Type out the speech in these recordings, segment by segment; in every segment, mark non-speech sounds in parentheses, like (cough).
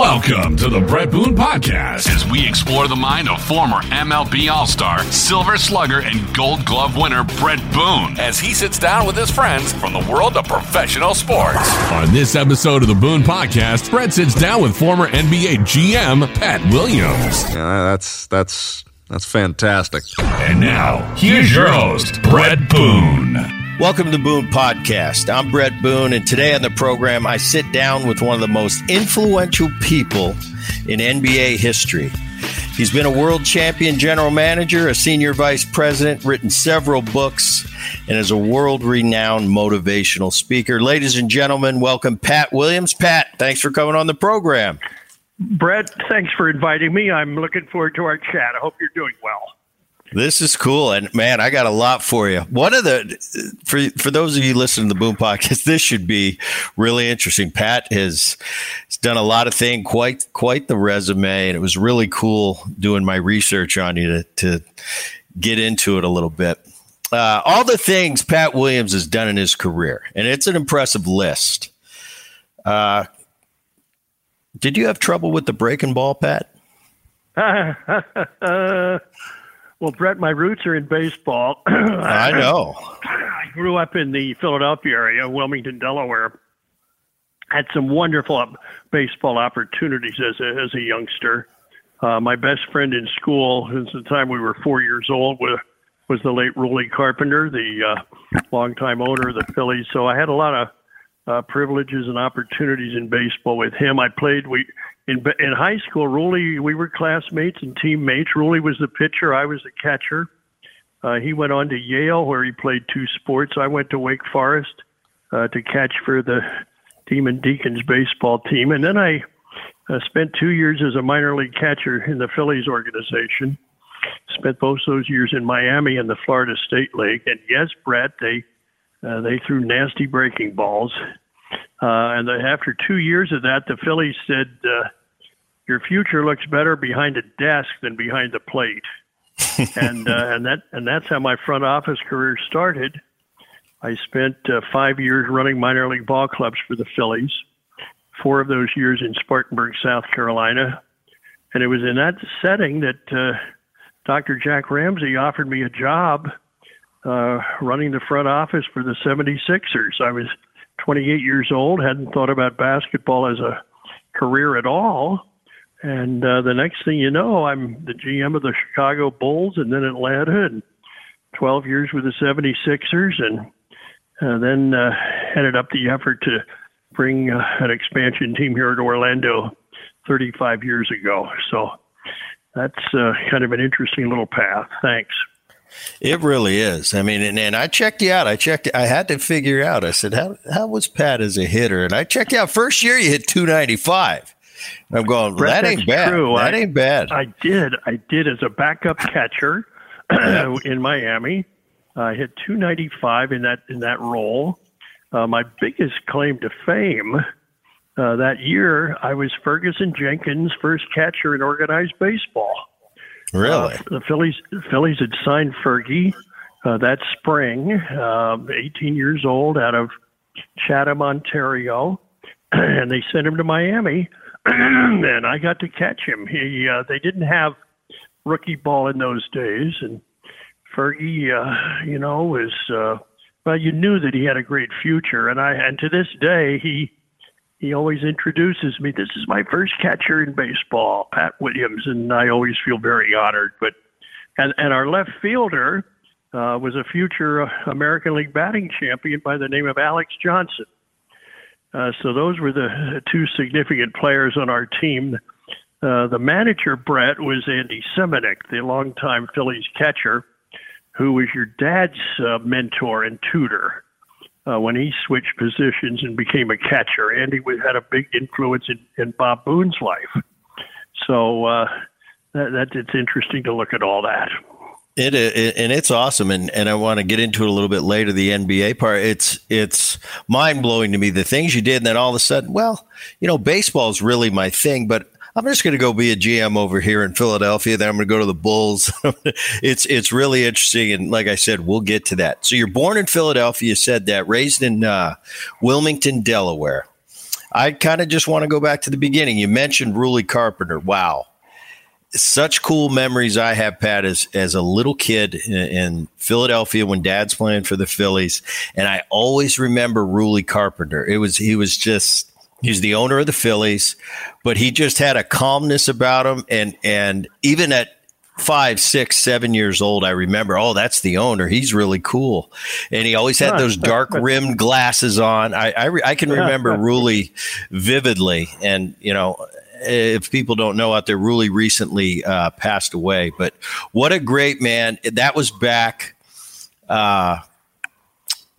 Welcome to the Brett Boone Podcast as we explore the mind of former MLB All Star, Silver Slugger, and Gold Glove winner Brett Boone as he sits down with his friends from the world of professional sports. On this episode of the Boone Podcast, Brett sits down with former NBA GM Pat Williams. Yeah, that's that's that's fantastic. And now, here's your host, Brett Boone. Welcome to the Boone Podcast. I'm Brett Boone, and today on the program, I sit down with one of the most influential people in NBA history. He's been a world champion general manager, a senior vice president, written several books, and is a world renowned motivational speaker. Ladies and gentlemen, welcome Pat Williams. Pat, thanks for coming on the program. Brett, thanks for inviting me. I'm looking forward to our chat. I hope you're doing well. This is cool, and man, I got a lot for you. One of the for for those of you listening to the Boone podcast, (laughs) this should be really interesting. Pat has, has done a lot of things, quite quite the resume, and it was really cool doing my research on you to to get into it a little bit. Uh, all the things Pat Williams has done in his career, and it's an impressive list. Uh, did you have trouble with the breaking ball, Pat? (laughs) (laughs) Well, Brett, my roots are in baseball. (clears throat) I know. I grew up in the Philadelphia area, Wilmington, Delaware. Had some wonderful baseball opportunities as a, as a youngster. Uh, my best friend in school, since the time we were four years old, was, was the late Ruly Carpenter, the uh, longtime owner of the Phillies. So I had a lot of uh, privileges and opportunities in baseball with him. I played. We in in high school, Ruly, we were classmates and teammates. Ruly was the pitcher, I was the catcher. Uh, he went on to Yale, where he played two sports. I went to Wake Forest uh, to catch for the Demon Deacons baseball team, and then I uh, spent two years as a minor league catcher in the Phillies organization. Spent both those years in Miami in the Florida State League, and yes, Brett, they uh, they threw nasty breaking balls. Uh, and the, after two years of that, the Phillies said, uh, "Your future looks better behind a desk than behind the plate." (laughs) and uh, and that and that's how my front office career started. I spent uh, five years running minor league ball clubs for the Phillies. Four of those years in Spartanburg, South Carolina, and it was in that setting that uh, Dr. Jack Ramsay offered me a job uh, running the front office for the 76ers. I was 28 years old, hadn't thought about basketball as a career at all. And uh, the next thing you know, I'm the GM of the Chicago Bulls and then Atlanta and 12 years with the 76ers and uh, then uh, headed up the effort to bring uh, an expansion team here to Orlando 35 years ago. So that's uh, kind of an interesting little path. Thanks. It really is. I mean, and, and I checked you out. I checked. I had to figure out. I said, how how was Pat as a hitter? And I checked you out. First year, you hit two ninety five. I'm going. That ain't bad. True. That I, ain't bad. I did. I did as a backup catcher (clears throat) in Miami. I hit 295 in that in that role. Uh, my biggest claim to fame uh, that year, I was Ferguson Jenkins' first catcher in organized baseball. Really? Uh, the Phillies Phillies had signed Fergie uh, that spring, uh, 18 years old, out of Chatham, Ontario, (clears throat) and they sent him to Miami, (clears throat) and I got to catch him. He uh, they didn't have rookie ball in those days, and Fergie, uh, you know, was uh, well, you knew that he had a great future, and I and to this day he he always introduces me. This is my first catcher in baseball, Pat Williams, and I always feel very honored. But and and our left fielder uh, was a future uh, American League batting champion by the name of Alex Johnson. Uh, so those were the two significant players on our team. Uh, the manager, Brett, was Andy Seminick, the longtime Phillies catcher, who was your dad's uh, mentor and tutor uh, when he switched positions and became a catcher. Andy had a big influence in, in Bob Boone's life. So uh, that, that it's interesting to look at all that. It, it, and it's awesome, and and I want to get into it a little bit later. The NBA part, it's it's mind blowing to me the things you did, and then all of a sudden, well, you know, baseball is really my thing, but I'm just going to go be a GM over here in Philadelphia. Then I'm going to go to the Bulls. (laughs) it's it's really interesting, and like I said, we'll get to that. So you're born in Philadelphia. You said that. Raised in uh, Wilmington, Delaware. I kind of just want to go back to the beginning. You mentioned Ruly Carpenter. Wow. Such cool memories I have, Pat, as, as a little kid in, in Philadelphia when dad's playing for the Phillies. And I always remember Ruly Carpenter. It was, he was just, he's the owner of the Phillies, but he just had a calmness about him. And, and even at five, six, seven years old, I remember, oh, that's the owner. He's really cool. And he always had those dark (laughs) rimmed glasses on. I, I, I can remember (laughs) Ruly vividly. And, you know, if people don't know out there, Ruly recently uh, passed away. But what a great man. That was back. Uh,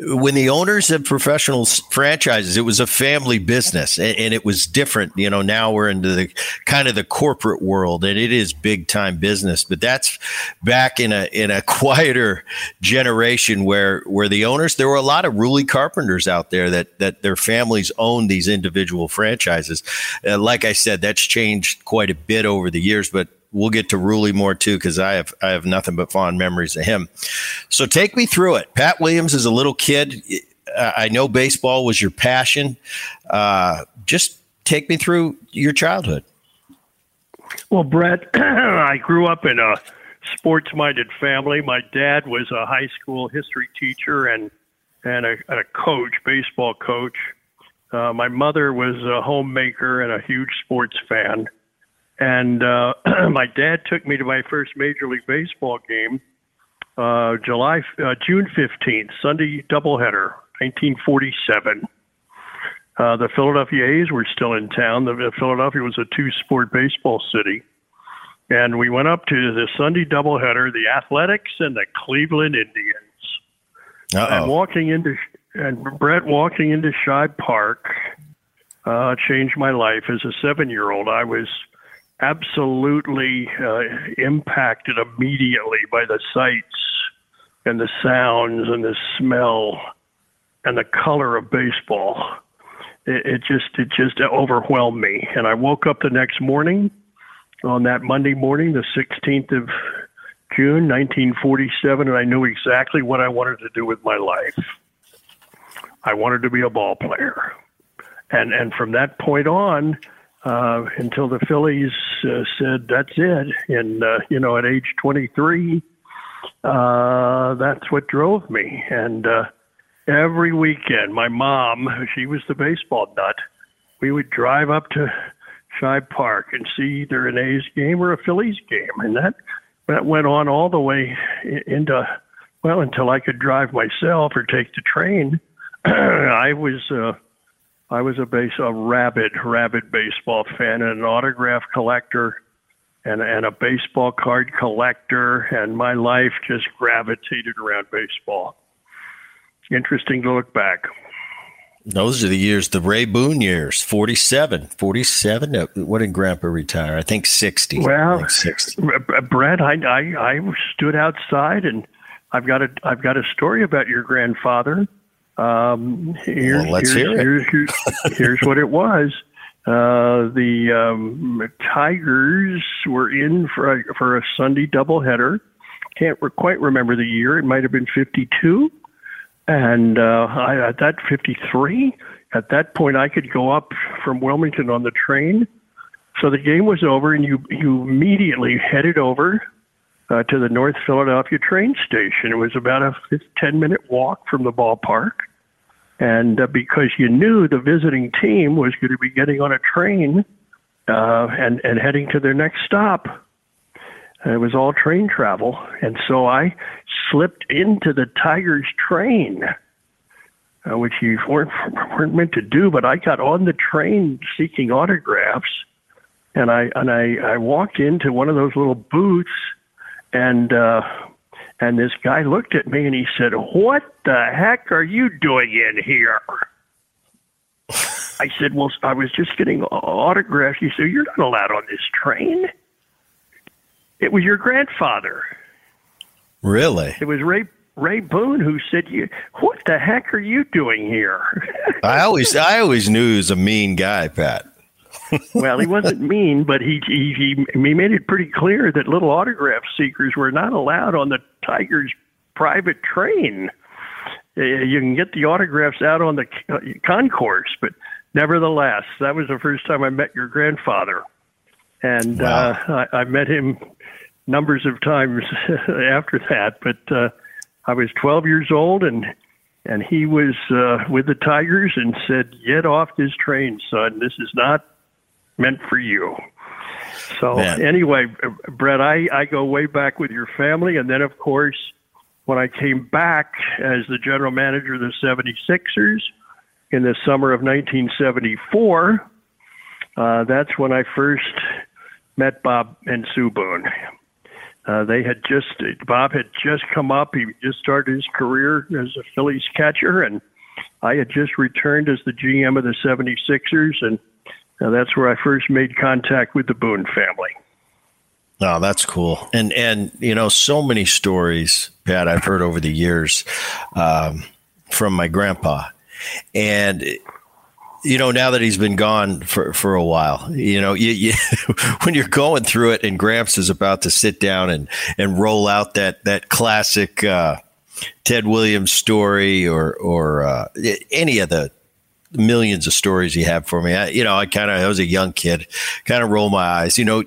when the owners of professional franchises, it was a family business and, and, it was different. You know, now we're into the kind of the corporate world and it is big time business, but that's back in a, in a (laughs) quieter generation where, where the owners, there were a lot of Ruly Carpenters out there that, that their families owned these individual franchises. Uh, like I said, that's changed quite a bit over the years, but we'll get to Ruly more too because I have I have nothing but fond memories of him. So take me through it. Pat Williams is a little kid. I know baseball was your passion. Uh, just take me through your childhood. Well, Brett, (clears throat) I grew up in a sports-minded family. My dad was a high school history teacher and and a, and a coach, baseball coach. Uh, my mother was a homemaker and a huge sports fan. And uh, (clears throat) my dad took me to my first Major League Baseball game, uh, July, uh, June 15th, Sunday doubleheader, 1947. Uh, the Philadelphia A's were still in town. The, Philadelphia was a two-sport baseball city, and we went up to the Sunday doubleheader, the Athletics and the Cleveland Indians. Uh-oh. And walking into and Brett walking into Shibe Park uh, changed my life as a seven-year-old. I was absolutely uh, impacted immediately by the sights and the sounds and the smell and the color of baseball. It, it just it just overwhelmed me, and I woke up the next morning on that Monday morning, the 16th of June, 1947, and I knew exactly what I wanted to do with my life. I wanted to be a ball player, and and from that point on uh, until the Phillies uh, said that's it. And uh, you know, at age 23, uh, that's what drove me. And uh, every weekend, my mom, she was the baseball nut. We would drive up to Shibe Park and see either an A's game or a Phillies game, and that that went on all the way into well until I could drive myself or take the train. (clears throat) I was. Uh, I was a base a rabid, rabid baseball fan and an autograph collector and and a baseball card collector and my life just gravitated around baseball. Interesting to look back. Those are the years, the Ray Boone years, 47, 47. Uh, what did Grandpa retire? I think 60. Well, think 60. Brett, I, I, I stood outside and I've got a, I've got a story about your grandfather um, here, well, let's here's, hear it. Here's, (laughs) here's what it was. Uh, the um, Tigers were in for a, for a Sunday doubleheader. Can't re- quite remember the year. It might have been 52. And uh, I, at that 53, at that point, I could go up from Wilmington on the train. So the game was over, and you you immediately headed over uh, to the North Philadelphia train station. It was about a 10 minute walk from the ballpark. And uh, because you knew the visiting team was going to be getting on a train uh, and, and heading to their next stop, it was all train travel. And so I slipped into the Tigers train, uh, which you weren't, weren't meant to do, but I got on the train seeking autographs. And I and I, I walked into one of those little booths and uh, and this guy looked at me and he said, "What the heck are you doing in here?" I said, "Well, I was just getting autographs." He said, "You're not allowed on this train." It was your grandfather. Really? It was Ray Ray Boone who said, "You, what the heck are you doing here?" (laughs) I always, I always knew he was a mean guy, Pat well, he wasn't (laughs) mean, but he, he he he made it pretty clear that little autograph seekers were not allowed on the Tigers' private train. Uh, you can get the autographs out on the concourse, but nevertheless, that was the first time I met your grandfather, and wow. uh, I, I met him numbers of times (laughs) after that. But uh, I was 12 years old, and and he was uh, with the Tigers and said, "Get off this train, son. This is not meant for you." So Man. anyway, Brett, I, I go way back with your family, and then of course, when I came back as the general manager of the 76ers in the summer of 1974, uh, that's when I first met Bob and Sue Boone. Uh, they had just Bob had just come up. He just started his career as a Phillies catcher, and I had just returned as the GM of the 76ers, and uh, that's where I first made contact with the Boone family. Oh, that's cool. And and you know, so many stories, Pat, I've heard over the years um, from my grandpa, and you know, now that he's been gone for, for a while, you know, you, you (laughs) when you're going through it and Gramps is about to sit down and, and roll out that, that classic, uh, Ted Williams story or, or, uh, any of the millions of stories you have for me. I, you know, I kind of, I was a young kid, kind of roll my eyes, you know,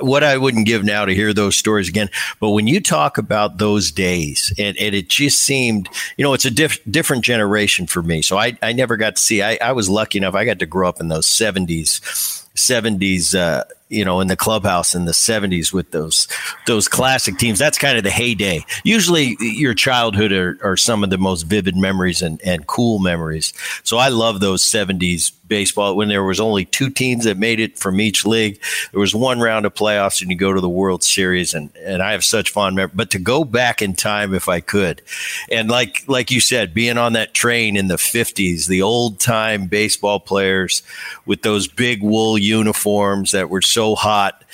what I wouldn't give now to hear those stories again. But when you talk about those days, and, and it just seemed, you know, it's a diff- different generation for me. So I, I never got to see, I, I was lucky enough, I got to grow up in those 70s, 70s, uh, you know, in the clubhouse in the 70s with those those classic teams. That's kind of the heyday. Usually your childhood are, are some of the most vivid memories and, and cool memories. So I love those 70s baseball when there was only two teams that made it from each league. There was one round of playoffs and you go to the World Series and, and I have such fond memories. But to go back in time if I could. And like like you said, being on that train in the 50s, the old time baseball players with those big wool uniforms that were so so hot.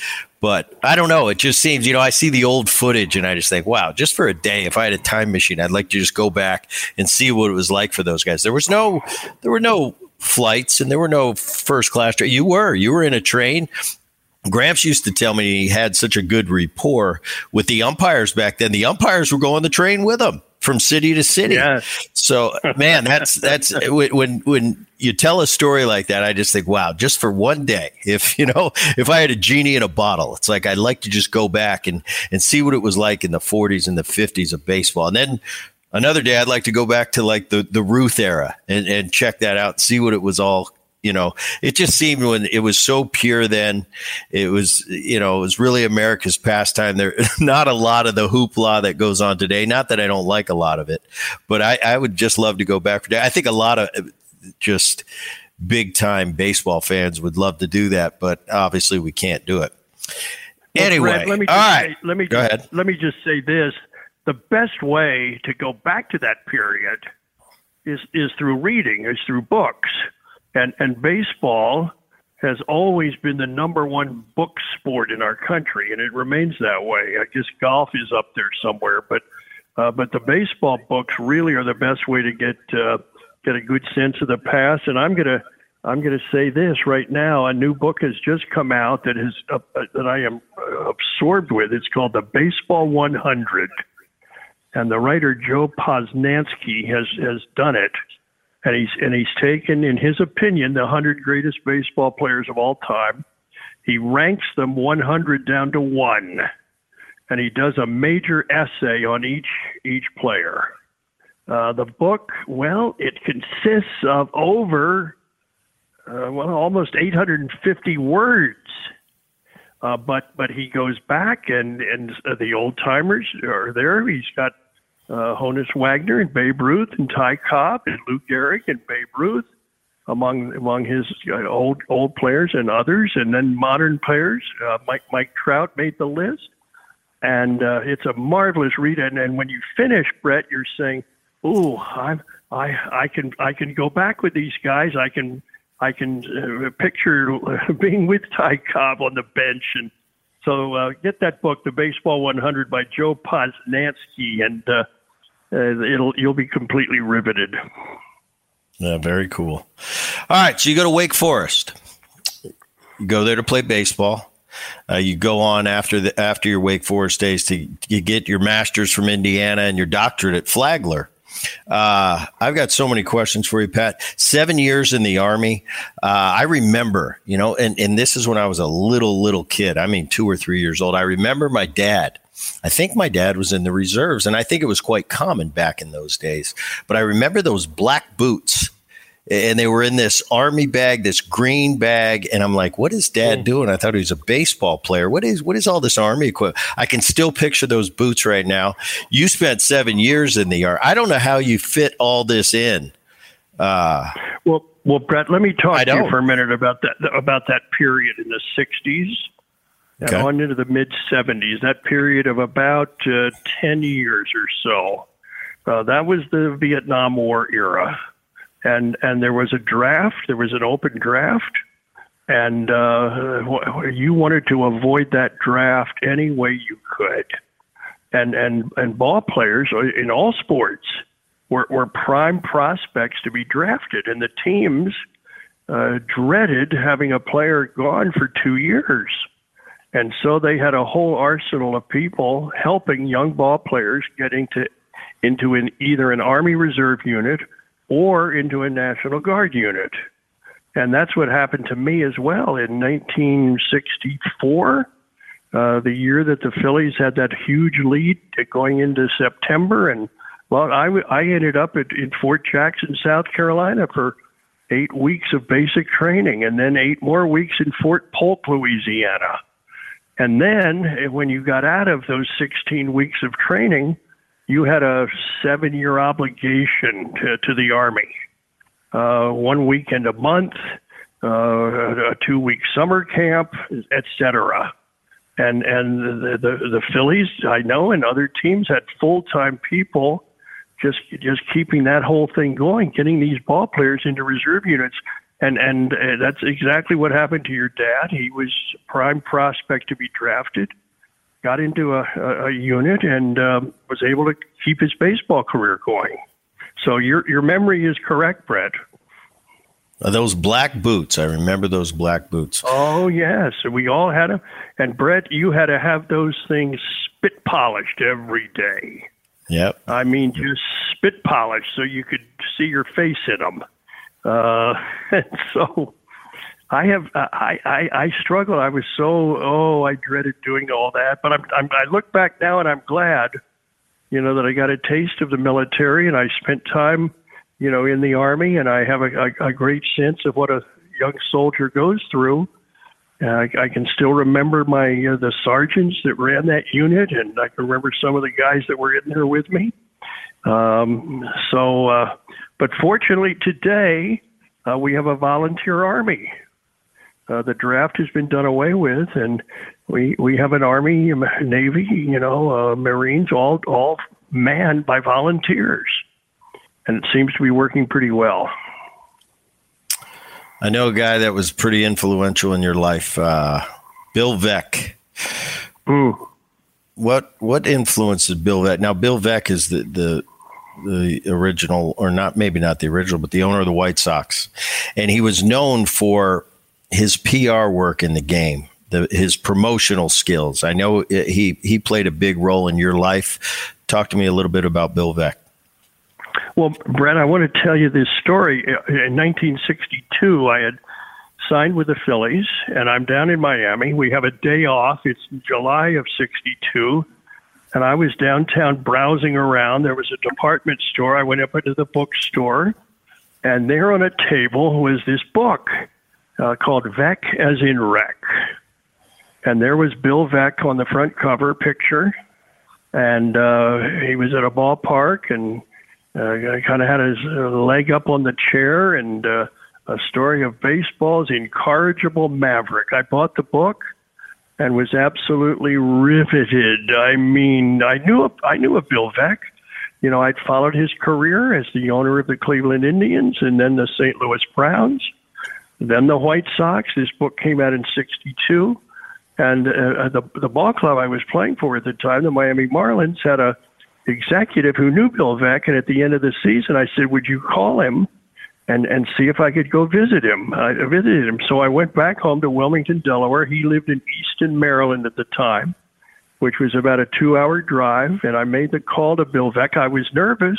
But I don't know. It just seems, you know, I see the old footage and I just think, wow, just for a day, if I had a time machine, I'd like to just go back and see what it was like for those guys. There was no, there were no flights and there were no first class. You were, you were in a train. Gramps used to tell me he had such a good rapport with the umpires back then. The umpires were going the train with him from city to city. Yeah. So, man, that's that's (laughs) when when you tell a story like that, I just think, wow, just for one day, if you know, if I had a genie in a bottle, it's like I'd like to just go back and and see what it was like in the 40s and the 50s of baseball, and then another day I'd like to go back to like the the Ruth era and and check that out, see what it was all you know, it just seemed when it was so pure then, it was, you know, it was really America's pastime. There, (laughs) not a lot of the hoopla that goes on today. Not that I don't like a lot of it, but I, I would just love to go back for I think a lot of just big time baseball fans would love to do that, but obviously we can't do it. Well, anyway, let me all right. Say, let me go just, ahead. Let me just say this: the best way to go back to that period is is through reading, is through books. And and baseball has always been the number one book sport in our country, and it remains that way. I guess golf is up there somewhere, but uh, but the baseball books really are the best way to get uh, get a good sense of the past. And I'm gonna I'm gonna say this right now. A new book has just come out that is uh, uh that I am uh, absorbed with. It's called the Baseball 100, and the writer Joe Posnanski has has done it and he's and he's taken, in his opinion, the hundred greatest baseball players of all time. He ranks them 100 down to one, and he does a major essay on each each player. Uh, the book, well, it consists of over uh, well almost 850 words. Uh, but but he goes back and and the old timers are there. He's got uh, Honus Wagner and Babe Ruth and Ty Cobb and Lou Gehrig and Babe Ruth among among his uh, old old players and others, and then modern players. Uh, Mike Mike Trout made the list, and uh, it's a marvelous read. And, and when you finish, Brett, you're saying, "Ooh, I'm I I can I can go back with these guys. I can." I can uh, picture (laughs) being with Ty Cobb on the bench and so uh, get that book, The Baseball 100 by Joe Posnanski, and uh, it'll you'll be completely riveted. Yeah, very cool. All right, so you go to Wake Forest. You go there to play baseball. Uh, you go on after the after your Wake Forest days to you get your master's from Indiana and your doctorate at Flagler. Uh, I've got so many questions for you, Pat. Seven years in the Army. Uh, I remember, you know, and, and this is when I was a little, little kid. I mean, two or three years old. I remember my dad. I think my dad was in the reserves, and I think it was quite common back in those days. But I remember those black boots and they were in this army bag, this green bag, and I'm like, "What is Dad mm. doing?" I thought he was a baseball player. What is what is all this army equipment? I can still picture those boots right now. You spent seven years in the army. I don't know how you fit all this in. Uh, well, well, Brett, let me talk to you for a minute about that about that period in the '60s okay. on into the mid '70s. That period of about uh, ten years or so. Uh, that was the Vietnam War era and and there was a draft. There was an open draft, and uh, you wanted to avoid that draft any way you could. And and and ball players in all sports were, were prime prospects to be drafted, and the teams uh, dreaded having a player gone for two years. And so they had a whole arsenal of people helping young ball players getting into into an either an Army Reserve unit or into a National Guard unit. And that's what happened to me as well in 1964, uh, the year that the Phillies had that huge lead going into September. And well, I, I ended up at, in Fort Jackson, South Carolina for eight weeks of basic training and then eight more weeks in Fort Polk, Louisiana. And then eh, when you got out of those 16 weeks of training, you had a seven year obligation to, to the Army. Uh, one weekend a month, uh, a two week summer camp, etc. And and the, the the Phillies, I know, and other teams had full time people just just keeping that whole thing going, getting these ball players into reserve units. And and uh, that's exactly what happened to your dad. He was prime prospect to be drafted got into a, a, a unit and um, was able to keep his baseball career going. So your your memory is correct, Brett. Those black boots, I remember those black boots. Oh yes, we all had them. And Brett, you had to have those things spit polished every day. Yep. I mean, just spit polished so you could see your face in them. Uh, and (laughs) so I have I, I I struggled. I was so oh I dreaded doing all that, but I'm, I'm I look back now and I'm glad, you know, that I got a taste of the military and I spent time, you know, in the army, and I have a, a, a great sense of what a young soldier goes through. I, I can still remember my uh, the sergeants that ran that unit, and I can remember some of the guys that were in there with me. Um, so, uh, but fortunately today, uh, we have a volunteer army uh, the draft has been done away with, and we we have an army, navy, you know, uh, Marines, all all manned by volunteers, and it seems to be working pretty well. I know a guy that was pretty influential in your life, uh, Bill Veeck. Ooh. What what influences Bill Veeck? Now, Bill Veeck is the the the original, or not maybe not the original, but the owner of the White Sox, and he was known for his PR work in the game, the, his promotional skills. I know he he played a big role in your life. Talk to me a little bit about Bill Veeck. Well, Brett, I want to tell you this story. In 1962, I had signed with the Phillies, and I'm down in Miami. We have a day off. It's July of 62. And I was downtown browsing around. There was a department store. I went up into the bookstore, and there on a table was this book uh, called Veeck as in wreck. And there was Bill Veeck on the front cover picture. And uh, he was at a ballpark and uh, kind of had his uh, leg up on the chair and uh, a story of baseball's incorrigible maverick. I bought the book and was absolutely riveted. I mean, I knew of, I knew of Bill Veeck. You know, I'd followed his career as the owner of the Cleveland Indians and then the St. Louis Browns then the White Sox. This book came out in '62, and uh, uh, the the ball club I was playing for at the time, the Miami Marlins, had a executive who knew Bill Veeck, and at the end of the season, I said, "Would you call him?" And and see if I could go visit him. I visited him, so I went back home to Wilmington, Delaware. He lived in Easton, Maryland at the time, which was about a two-hour drive. And I made the call to Bill Veeck. I was nervous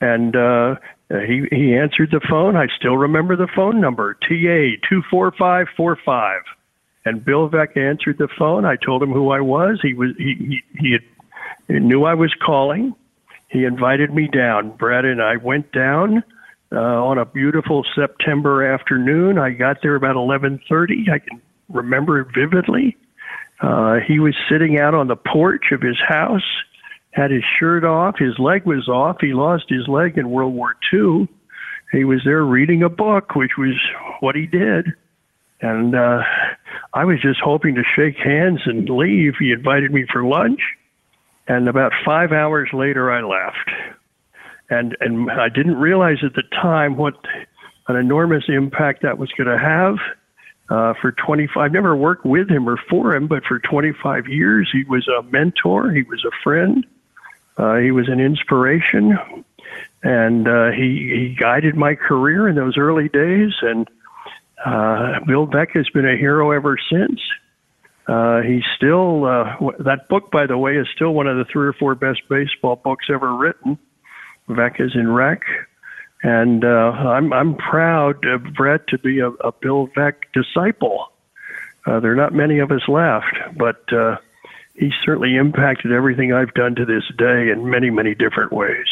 and uh, he he answered the phone. I still remember the phone number TA two four five four five. And Bill Veeck answered the phone. I told him who I was. He was he he, he, had, he knew I was calling. He invited me down. Brad and I went down uh, on a beautiful September afternoon. I got there about eleven thirty. I can remember it vividly. Uh, he was sitting out on the porch of his house had his shirt off, his leg was off. He lost his leg in World War II. He was there reading a book, which was what he did. And uh, I was just hoping to shake hands and leave. He invited me for lunch, and about five hours later, I left. And and I didn't realize at the time what an enormous impact that was going to have. Uh, for 25, I've never worked with him or for him, but for 25 years, he was a mentor. He was a friend. Uh, he was an inspiration, and uh, he he guided my career in those early days. And uh, Bill Veeck has been a hero ever since. Uh, he's still uh, that book, by the way, is still one of the three or four best baseball books ever written. Veeck is in wreck, and uh, I'm I'm proud, uh, Brett, to be a, a Bill Veeck disciple. Uh, there are not many of us left, but uh, he certainly impacted everything I've done to this day in many, many different ways.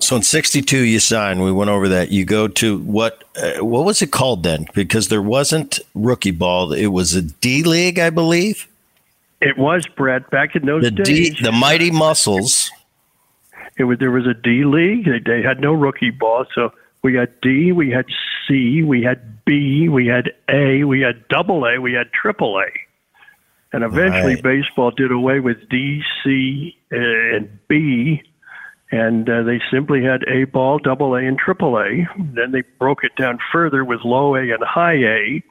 So in '62, you signed. We went over that. You go to what? Uh, what was it called then? Because there wasn't rookie ball. It was a D League, I believe. It was Brett back in those the days. D, the Mighty Muscles. It was there was a D League. They, they had no rookie ball, so we had D, we had C, we had B, we had A, we had double A, we had triple A. And eventually right. baseball did away with D, C, and B, and uh, they simply had A ball, double A, and triple A. Then they broke it down further with low A and high A,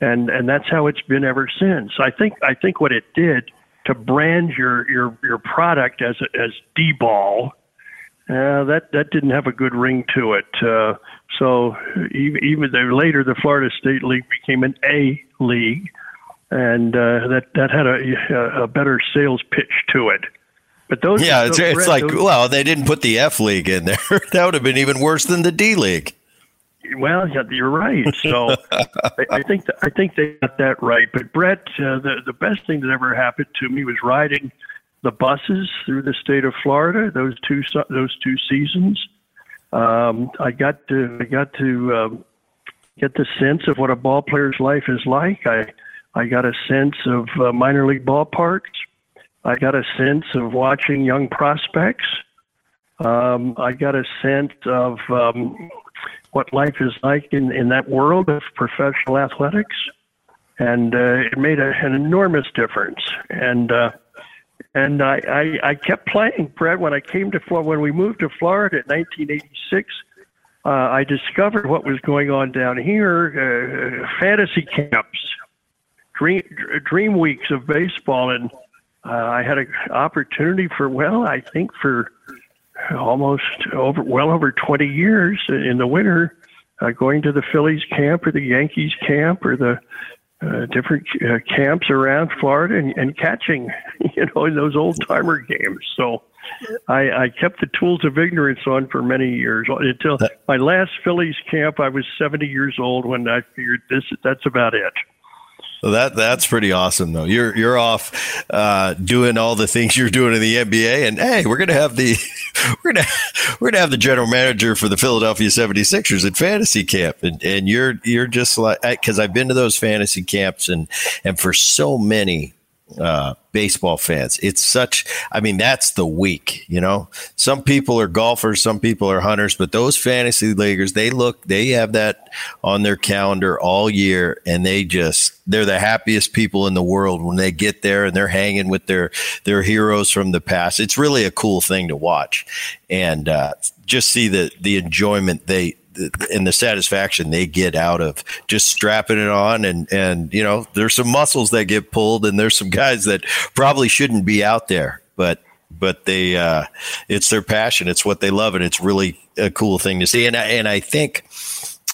and and that's how it's been ever since. I think I think what it did to brand your your your product as as D ball uh, that that didn't have a good ring to it. Uh, so even, even later the Florida State League became an A league, and uh, that that had a, a better sales pitch to it. But those yeah, it's, it's like those, well, they didn't put the F league in there. (laughs) that would have been even worse than the D league. Well, yeah, you're right. So I, I think th- I think they got that right. But Brett, uh, the the best thing that ever happened to me was riding the buses through the state of Florida. Those two those two seasons, um, I got to I got to um, get the sense of what a ball player's life is like. I I got a sense of uh, minor league ballparks. I got a sense of watching young prospects. Um, I got a sense of um, what life is like in, in that world of professional athletics. And uh, it made a, an enormous difference. And uh, and I, I, I kept playing, Brett. When I came to Florida, when we moved to Florida in 1986, uh, I discovered what was going on down here: uh, fantasy camps, dream dream weeks of baseball, and uh, I had an opportunity for well, I think for almost over well over 20 years in the winter, uh, going to the Phillies camp or the Yankees camp or the uh, different uh, camps around Florida and, and catching, (laughs) you know, in those old timer games. So I, I kept the tools of ignorance on for many years until my last Phillies camp. I was 70 years old when I figured this. That's about it. Well, that that's pretty awesome though. You're you're off uh, doing all the things you're doing in the NBA, and hey, we're gonna have the (laughs) we're gonna we're gonna have the general manager for the Philadelphia 76ers at fantasy camp, and and you're you're just like because I've been to those fantasy camps, and and for so many uh, baseball fans. It's such, I mean, that's the week, you know. Some people are golfers, some people are hunters, but those fantasy leaguers, they look, they have that on their calendar all year, and they just, they're the happiest people in the world when they get there and they're hanging with their their heroes from the past. It's really a cool thing to watch, and uh, just see the the enjoyment they and the satisfaction they get out of just strapping it on and and you know there's some muscles that get pulled and there's some guys that probably shouldn't be out there but but they uh it's their passion it's what they love and it's really a cool thing to see and I, and I think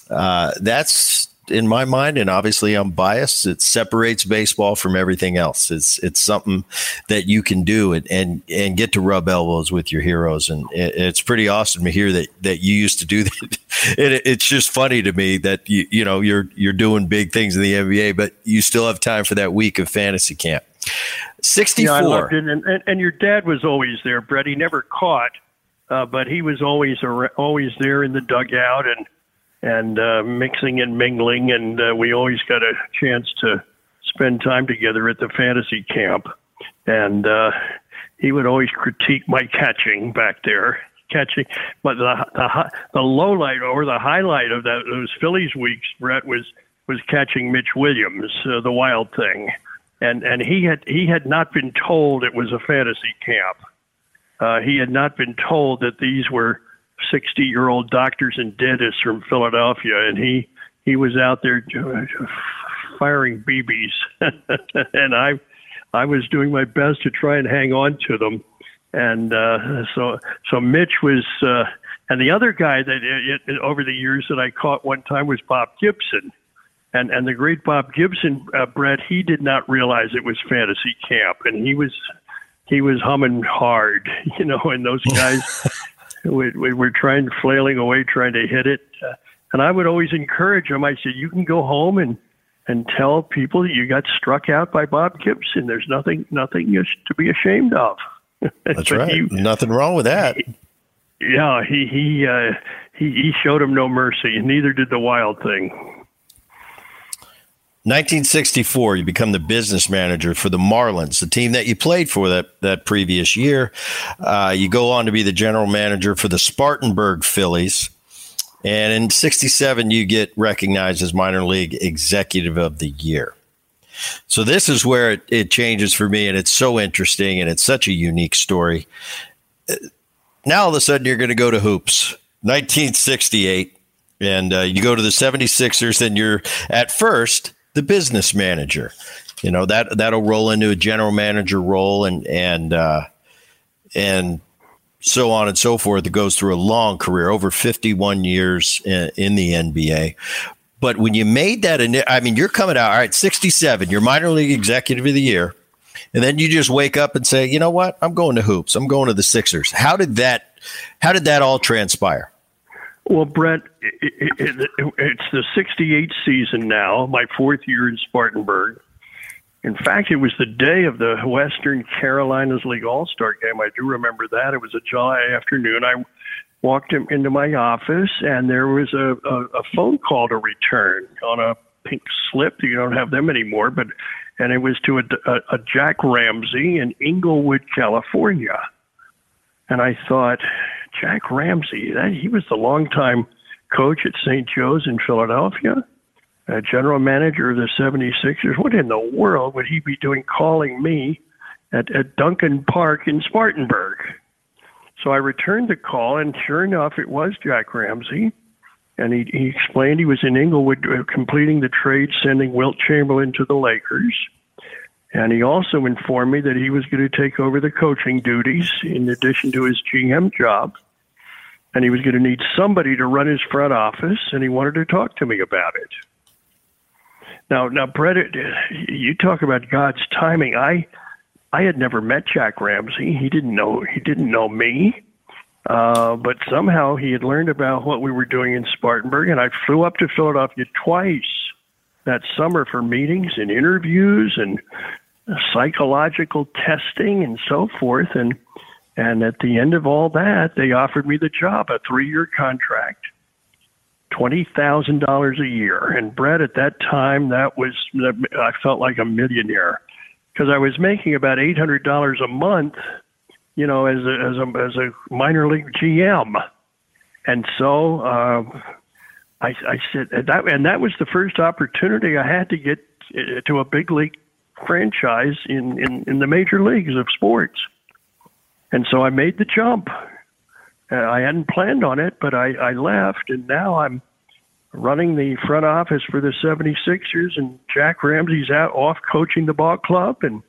uh that's in my mind, and obviously I'm biased. It separates baseball from everything else. It's it's something that you can do and and, and get to rub elbows with your heroes, and it, it's pretty awesome to hear that that you used to do (laughs) that. it, it's just funny to me that you you know you're you're doing big things in the NBA, but you still have time for that week of fantasy camp. Sixty four. Yeah, I loved it, and, and and your dad was always there, Brett. He never caught. Uh, but he was always always there in the dugout and and uh, mixing and mingling, and uh, we always got a chance to spend time together at the fantasy camp. And uh, he would always critique my catching back there, catching. But the the the low light or the highlight of that those Phillies weeks, Brett was was catching Mitch Williams, uh, the Wild Thing, and and he had he had not been told it was a fantasy camp. Uh, he had not been told that these were 60 year old doctors and dentists from Philadelphia, and he he was out there firing BBs, (laughs) and I I was doing my best to try and hang on to them, and uh, so so Mitch was. Uh, and the other guy that it, it, over the years that I caught one time was Bob Gibson, and and the great Bob Gibson, uh, Brett, he did not realize it was fantasy camp, and he was he was humming hard, (laughs) you know, and those guys we, we were trying, flailing away, trying to hit it. Uh, and I would always encourage them. I said, you can go home and, and tell people that you got struck out by Bob Gibson. There's nothing, nothing to be ashamed of. (laughs) That's right. He, Nothing wrong with that. He, yeah, he he uh, he he showed him no mercy, and neither did the Wild Thing. 1964, you become the business manager for the Marlins, the team that you played for that, that previous year. Uh, you go on to be the general manager for the Spartanburg Phillies. And in 67, you get recognized as minor league executive of the year. So this is where it, it changes for me, and it's so interesting, and it's such a unique story. Now all of a sudden, you're going to go to hoops. 1968, and uh, you go to the 76ers, and you're at first the business manager. You know that that'll roll into a general manager role and and uh, and so on and so forth. It goes through a long career, over 51 years in, in the NBA. But when you made that, I mean, you're coming out all right, 67. You're minor league executive of the year, and then you just wake up and say, you know what? I'm going to hoops. I'm going to the Sixers. How did that? How did that all transpire? Well, Brett, it, it, it, it's the 68 season now, my fourth year in Spartanburg. In fact, it was the day of the Western Carolinas League All Star game. I do remember that. It was a July afternoon. I walked him into my office, and there was a, a, a phone call to return on a pink slip. You don't have them anymore, but and it was to a, a, a Jack Ramsay in Inglewood, California. And I thought, Jack Ramsay. that he was the longtime coach at St. Joe's in Philadelphia, general manager of the 76ers. What in the world would he be doing calling me at, at Duncan Park in Spartanburg? So I returned the call, and sure enough, it was Jack Ramsay. And he, he explained he was in Inglewood uh, completing the trade, sending Wilt Chamberlain to the Lakers. And he also informed me that he was going to take over the coaching duties in addition to his GM job and he was going to need somebody to run his front office, and he wanted to talk to me about it. Now, now, Brett, you talk about God's timing. I, I had never met Jack Ramsay. He didn't know. He didn't know me. Uh, but somehow he had learned about what we were doing in Spartanburg, and I flew up to Philadelphia twice that summer for meetings and interviews and psychological testing and so forth. And and at the end of all that, they offered me the job, a three year contract, $20,000 a year. And Brett, at that time, that was, I felt like a millionaire because I was making about $800 a month, you know, as a, as a, as a minor league GM. And so, uh, I, I said that, and that was the first opportunity I had to get uh, to a big league franchise in, in, in the major leagues of sports. And so I made the jump. Uh, I hadn't planned on it, but I, I left, and now I'm running the front office for the 76ers, and Jack Ramsay's out off coaching the ball club. And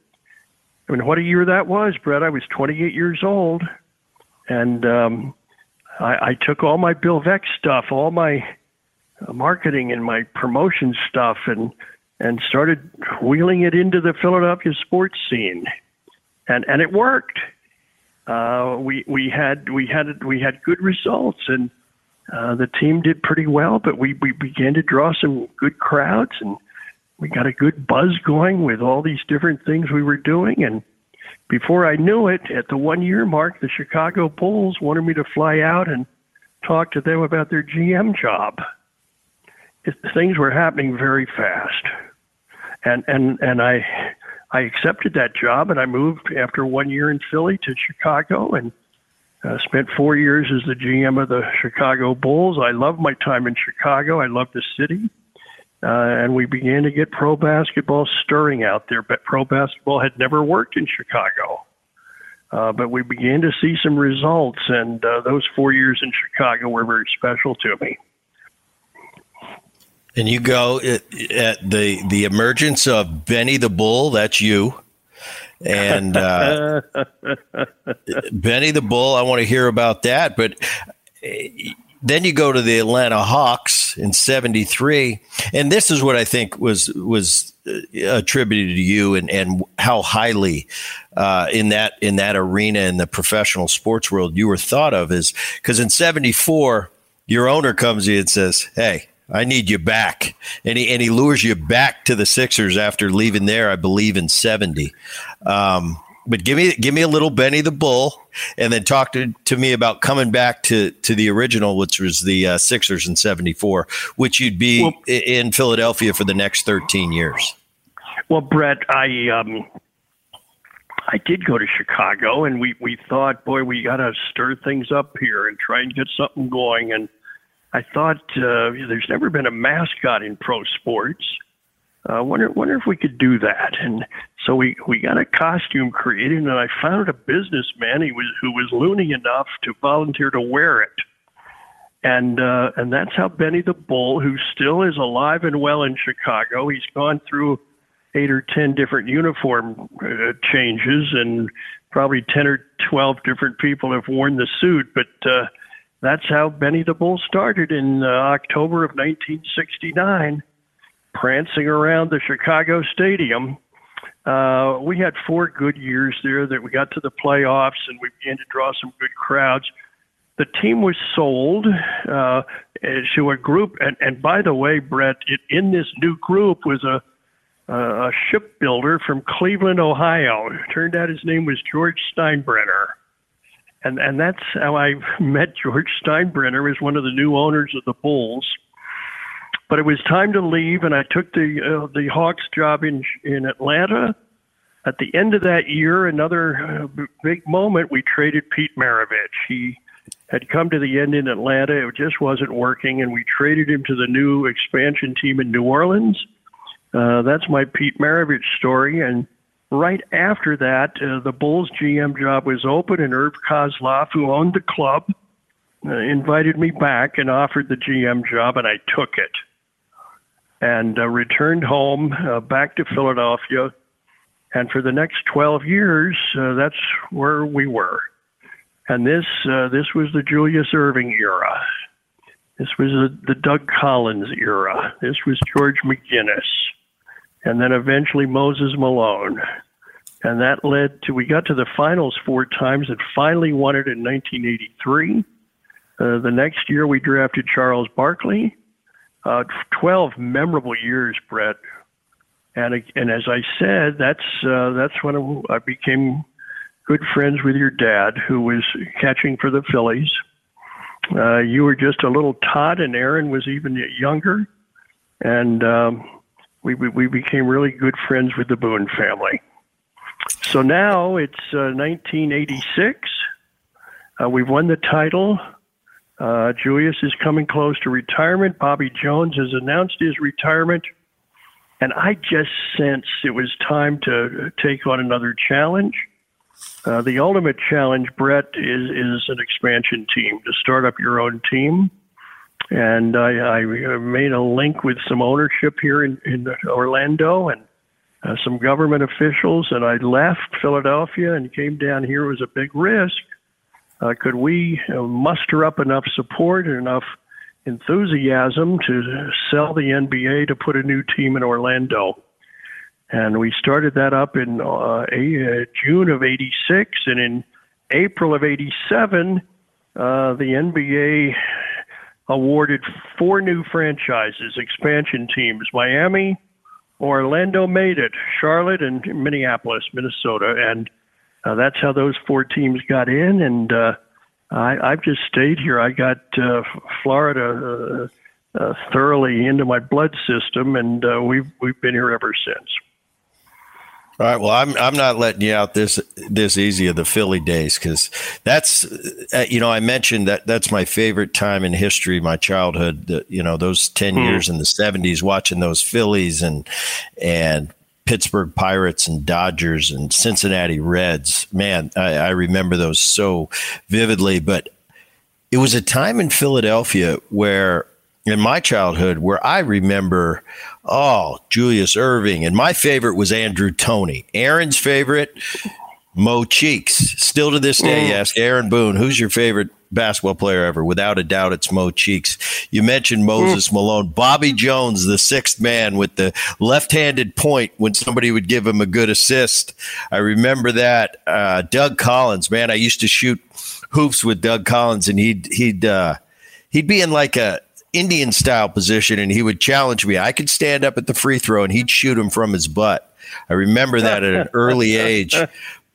I mean, what a year that was, Brett. I was 28 years old, and um, I, I took all my Bill Veeck stuff, all my uh, marketing and my promotion stuff and and started wheeling it into the Philadelphia sports scene, and and it worked. Uh, we we had we had we had good results and uh, the team did pretty well, but we we began to draw some good crowds and we got a good buzz going with all these different things we were doing and before I knew it, at the one year mark, the Chicago Bulls wanted me to fly out and talk to them about their GM job. It, things were happening very fast, and and and I I accepted that job and I moved after one year in Philly to Chicago and uh, spent four years as the GM of the Chicago Bulls. I loved my time in Chicago. I loved the city. Uh, and we began to get pro basketball stirring out there. But pro basketball had never worked in Chicago. Uh, but we began to see some results, and uh, those four years in Chicago were very special to me. And you go at, at the the emergence of Benny the Bull. That's you. And uh, (laughs) Benny the Bull, I want to hear about that. But uh, then you go to the Atlanta Hawks in '73, and this is what I think was was uh, attributed to you and and how highly uh, in that in that arena in the professional sports world you were thought of is because in '74 your owner comes to you and says, "Hey." I need you back. And he, and he lures you back to the Sixers after leaving there, I believe, in 70. Um, but give me give me a little Benny the Bull, and then talk to, to me about coming back to, to the original, which was the uh, Sixers in '74, which you'd be well, in Philadelphia for the next 13 years. Well, Brett, I um, I did go to Chicago, and we we thought, boy, we got to stir things up here and try and get something going, and I thought uh, there's never been a mascot in pro sports. Uh, wonder wonder if we could do that. And so we we got a costume created, and I found a businessman he was who was loony enough to volunteer to wear it. And uh, and that's how Benny the Bull, who still is alive and well in Chicago, he's gone through eight or ten different uniform uh, changes, and probably ten or twelve different people have worn the suit, but. Uh, that's how Benny the Bull started in uh, October of 1969, prancing around the Chicago Stadium. Uh, we had four good years there that we got to the playoffs and we began to draw some good crowds. The team was sold uh, to a group, and, and by the way, Brett, it, in this new group was a a shipbuilder from Cleveland, Ohio. It turned out his name was George Steinbrenner and and that's how I (laughs) met George Steinbrenner as one of the new owners of the Bulls. But it was time to leave, and I took the uh, the Hawks job in in Atlanta. At the end of that year, another uh, big moment, we traded Pete Maravich. He had come to the end in Atlanta; it just wasn't working, and we traded him to the new expansion team in New Orleans. Uh, that's my Pete Maravich story, and right after that, uh, the Bulls GM job was open, and Irv Kosloff, who owned the club, uh, invited me back and offered the GM job, and I took it and uh, returned home uh, back to Philadelphia. And for the next 12 years, uh, that's where we were. And this uh, this was the Julius Erving era. This was the Doug Collins era. This was George McGinnis and then eventually Moses Malone. And that led to, we got to the finals four times and finally won it in 1983. Uh, the next year we drafted Charles Barkley. Uh, 12 memorable years, Brett. And, and as I said, that's, uh, that's when I became good friends with your dad, who was catching for the Phillies. Uh, you were just a little tot, and Aaron was even younger. And um, we, we, we became really good friends with the Boone family. So now it's uh, 1986. Uh, we've won the title. Uh, Julius is coming close to retirement. Bobby Jones has announced his retirement. And I just sensed it was time to take on another challenge. Uh, the ultimate challenge, Brett, is, is an expansion team, to start up your own team and I, I made a link with some ownership here in, in Orlando and uh, some government officials, and I left Philadelphia and came down here. It was a big risk. Uh, could we uh, muster up enough support and enough enthusiasm to sell the NBA to put a new team in Orlando. And we started that up in uh, a, uh, June of 86. And in April of 87, uh, the NBA awarded four new franchises, expansion teams Miami, Orlando made it, Charlotte, and Minneapolis, Minnesota. And uh, that's how those four teams got in. And uh, I, I've just stayed here. I got uh, Florida uh, uh, thoroughly into my blood system, and uh, we've we've been here ever since. All right. Well, I'm I'm not letting you out this this easy of the Philly days because that's uh, you know I mentioned that that's my favorite time in history, my childhood. The, you know those ten hmm. years in the '70s, watching those Phillies and and Pittsburgh Pirates and Dodgers and Cincinnati Reds. Man, I, I remember those so vividly. But it was a time in Philadelphia where in my childhood where I remember, oh, Julius Erving. And my favorite was Andrew Toney. Aaron's favorite, Mo Cheeks. Still to this day, mm. ask Aaron Boone, who's your favorite basketball player ever? Without a doubt, it's Mo Cheeks. You mentioned Moses mm. Malone. Bobby Jones, the sixth man with the left handed point when somebody would give him a good assist. I remember that. Uh, Doug Collins, man, I used to shoot hoops with Doug Collins, and he'd, he'd, uh, he'd be in like a, Indian style position and he would challenge me. I could stand up at the free throw and he'd shoot him from his butt. I remember that at an (laughs) early age.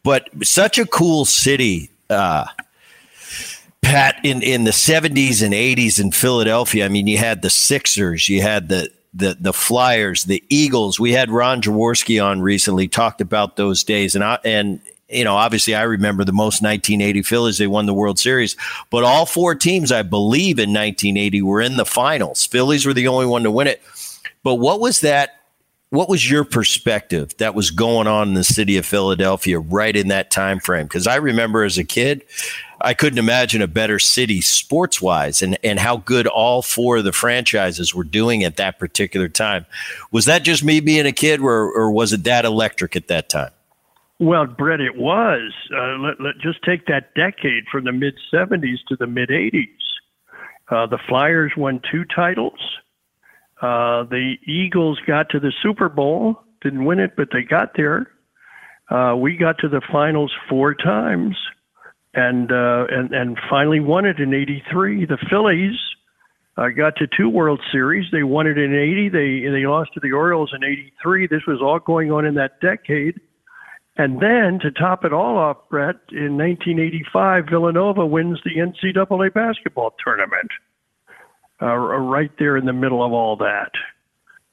But such a cool city, uh, Pat, in, in the 70s and 80s in Philadelphia. I mean, you had the Sixers, you had the the the Flyers, the Eagles. We had Ron Jaworski on recently, talked about those days, and I and you know, obviously I remember the most 1980 Phillies. They won the World Series, but all four teams, I believe, in 1980 were in the finals. Phillies were the only one to win it. But what was that? What was your perspective that was going on in the city of Philadelphia right in that time frame? Because I remember as a kid, I couldn't imagine a better city sports wise and, and how good all four of the franchises were doing at that particular time. Was that just me being a kid or, or was it that electric at that time? Well, Brett, it was. Uh, let, let just take that decade from the mid 70s to the mid 80s. Uh, the Flyers won two titles. Uh, the Eagles got to the Super Bowl, didn't win it, but they got there. Uh, we got to the finals four times, and uh, and and finally won it in '83. The Phillies uh, got to two World Series. They won it in '80. They they lost to the Orioles in '83. This was all going on in that decade. And then to top it all off, Brett, in 1985, Villanova wins the NCAA basketball tournament. Uh, right there in the middle of all that.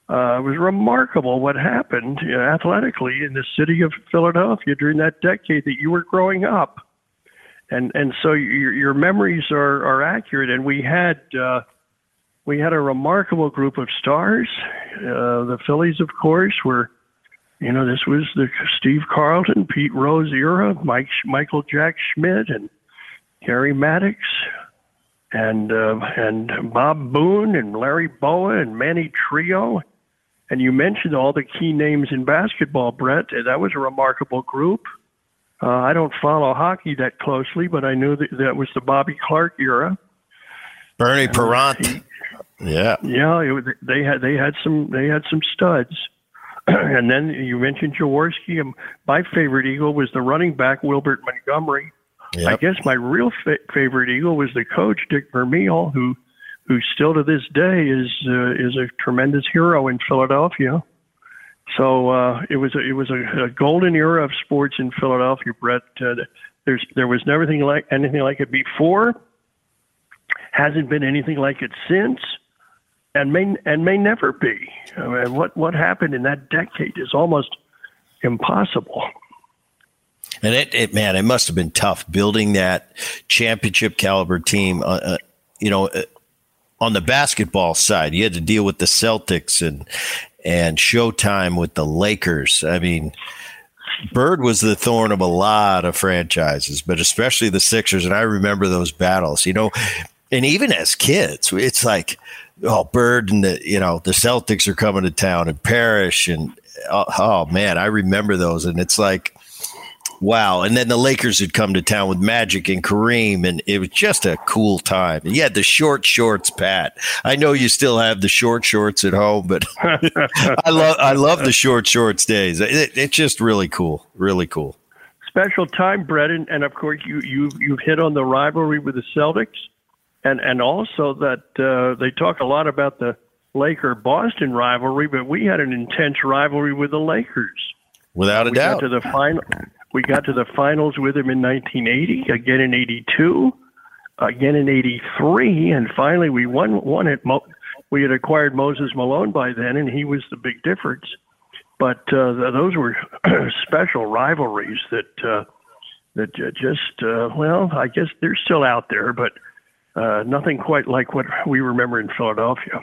Uh, it was remarkable what happened you know, athletically in the city of Philadelphia during that decade that you were growing up. And and so your, your memories are, are accurate. And we had uh, we had a remarkable group of stars. Uh, the Phillies, of course, were you know, this was the Steve Carlton, Pete Rose era, Mike Michael Jack Schmidt, and Gary Maddox, and uh, and Bob Boone, and Larry Bowa, and Manny Trillo. And you mentioned all the key names in basketball, Brett. That was a remarkable group. Uh, I don't follow hockey that closely, but I knew that that was the Bobby Clarke era. Bernie Parent. Yeah. Yeah, it, they had they had some they had some studs. (clears throat) and then you mentioned Jaworski. My favorite Eagle was the running back Wilbert Montgomery. Yep. I guess my real fa- favorite Eagle was the coach Dick Vermeil, who who still to this day is uh, is a tremendous hero in Philadelphia. So uh, it was a, it was a, a golden era of sports in Philadelphia, Brett. Uh, there's there was never anything like anything like it before. Hasn't been anything like it since and may and may never be. I mean, what what happened in that decade is almost impossible. And it, it man, it must have been tough building that championship caliber team. Uh, uh, you know, uh, on the basketball side, you had to deal with the Celtics and and Showtime with the Lakers. I mean, Bird was the thorn of a lot of franchises, but especially the Sixers. And I remember those battles. You know, and even as kids, it's like oh Bird and the you know the Celtics are coming to town and Parish and oh, oh, man, I remember those, and it's like wow. And then the Lakers had come to town with Magic and Kareem, and it was just a cool time. And the short shorts, Pat. I know you still have the short shorts at home, but (laughs) I love I love the short shorts days. It, it's just really cool, really cool. Special time, Brett, and, and of course you you you've hit on the rivalry with the Celtics, and and also that uh, they talk a lot about the Laker Boston rivalry, but we had an intense rivalry with the Lakers. Without a we doubt. got to the final. We got to the finals with them in 1980, again in 82, again in 83, and finally we won won it. Mo- we had acquired Moses Malone by then, and he was the big difference. But uh, th- those were (clears throat) special rivalries that uh, that just uh, well, I guess they're still out there, but uh, nothing quite like what we remember in Philadelphia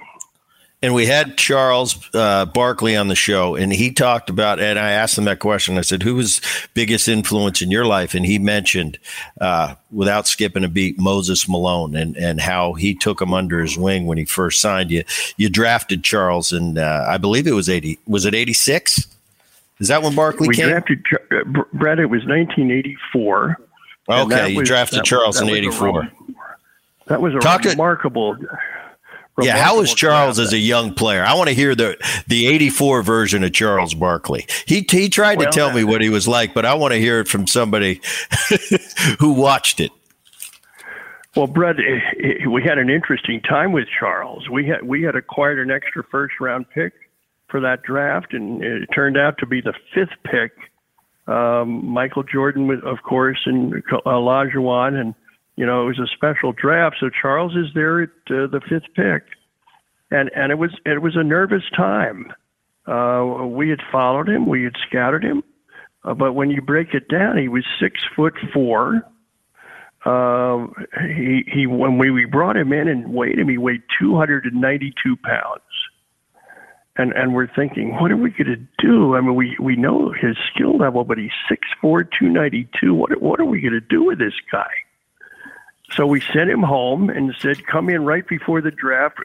and we had Charles uh, Barkley on the show, and he talked about. And I asked him that question. I said, "Who was biggest influence in your life?" And he mentioned, uh, without skipping a beat, Moses Malone, and and how he took him under his wing when he first signed you. You drafted Charles, and uh, I believe it was eighty. Was it eighty six? Is that when Barkley we came? drafted uh, Brett. It was nineteen eighty four. Okay, you was, drafted Charles in eighty four. That was a Talk remarkable. To- yeah, how was Charles as a young player? I want to hear the the '84 version of Charles Barkley. He he tried well, to tell me uh, what he was like, but I want to hear it from somebody (laughs) who watched it. Well, Brett, eh, eh, we had an interesting time with Charles. We had we had acquired an extra first round pick for that draft, and it turned out to be the fifth pick. Um, Michael Jordan, of course, and Olajuwon, and you know, it was a special draft. So Charles is there at uh, the fifth pick, and and it was it was a nervous time. Uh, we had followed him, we had scouted him, uh, but when you break it down, he was six foot four. Uh, he he when we, we brought him in and weighed him, he weighed 292 pounds. And and we're thinking, what are we going to do? I mean, we we know his skill level, but he's six four, 292. What what are we going to do with this guy? So we sent him home and said, "Come in right before the draft,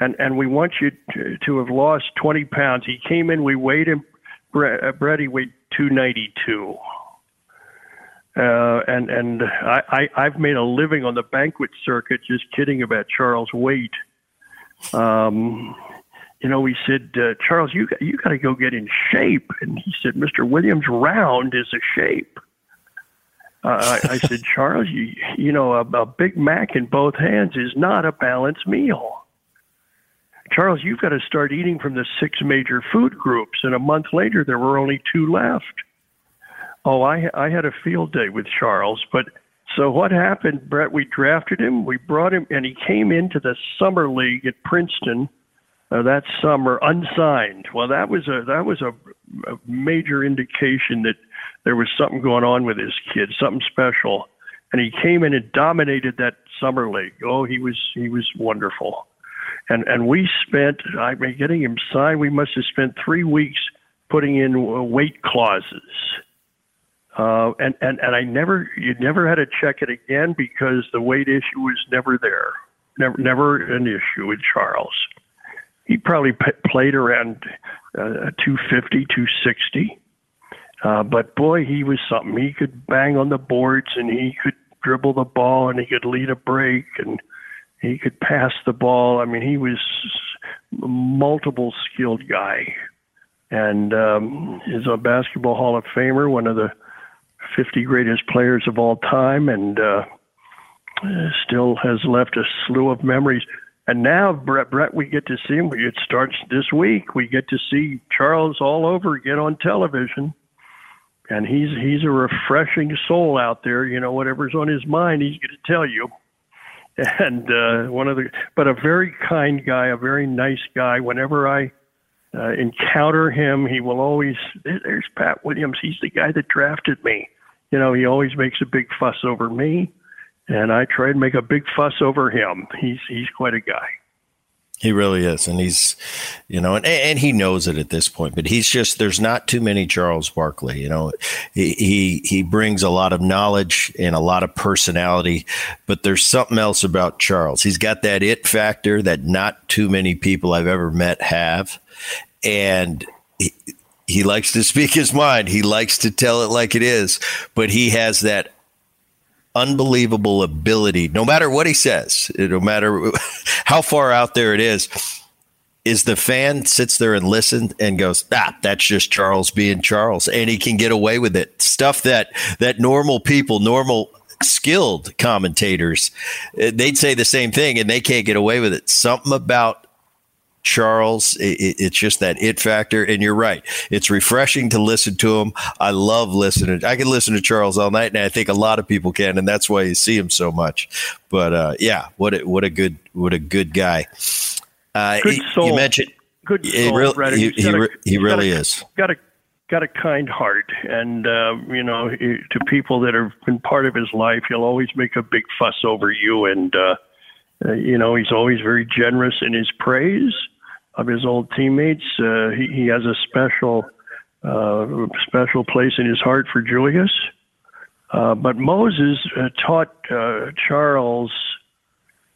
and and we want you to, to have lost 20 pounds." He came in. We weighed him. Brett, uh, he weighed 292. Uh, and and I, I I've made a living on the banquet circuit just kidding about Charles' weight. Um, you know, we said, uh, Charles, you you got to go get in shape, and he said, Mr. Williams, round is a shape. I, I said, Charles, you, you know, a, a Big Mac in both hands is not a balanced meal. Charles, you've got to start eating from the six major food groups. And a month later, there were only two left. Oh, I, I had a field day with Charles. But so what happened, Brett? We drafted him, we brought him, and he came into the summer league at Princeton uh, that summer unsigned. Well, that was a that was a, a major indication that there was something going on with this kid, something special. And he came in and dominated that summer league. Oh, he was he was wonderful. And and we spent I mean getting him signed. We must have spent three weeks putting in weight clauses. Uh, and, and, and I never, you never had to check it again because the weight issue was never there. Never, never an issue with Charles. He probably p- played around uh, 250, 260. Uh, but boy, he was something. He could bang on the boards and he could dribble the ball and he could lead a break and he could pass the ball. I mean, he was a multiple skilled guy and um, is a basketball Hall of Famer, one of the 50 greatest players of all time, and uh, still has left a slew of memories. And now, Brett, Brett, we get to see him. It starts this week. We get to see Charles all over again on television and he's he's a refreshing soul out there. You know, whatever's on his mind, he's going to tell you. (laughs) And uh, one of the, but a very kind guy, a very nice guy. Whenever I uh, encounter him, he will always. There's Pat Williams. He's the guy that drafted me. You know, he always makes a big fuss over me, and I try to make a big fuss over him. He's he's quite a guy. He really is, and he's, you know, and and he knows it at this point. But he's just there's not too many Charles Barkley. You know, he he brings a lot of knowledge and a lot of personality, but there's something else about Charles. He's got that it factor that not too many people I've ever met have, and. He, he likes to speak his mind. He likes to tell it like it is, but he has that unbelievable ability, no matter what he says, no matter (laughs) how far out there it is, is the fan sits there and listens and goes, ah, that's just Charles being Charles. And he can get away with it. Stuff that that normal people, normal skilled commentators, eh, they'd say the same thing and they can't get away with it. Something about Charles. It, it's just that it factor. And you're right. It's refreshing to listen to him. I love listening. I can listen to Charles all night, and I think a lot of people can, and that's why you see him so much. But uh, yeah, what a, what a good what a good guy. Uh, good soul. You mentioned good soul, he, really, he, he, a, he really got a, is. Got a got a kind heart, and uh, you know, to people that have been part of his life, he'll always make a big fuss over you, and uh, uh, you know, he's always very generous in his praise of his old teammates. Uh, he, he has a special uh, special place in his heart for Julius. Uh, but Moses uh, taught uh, Charles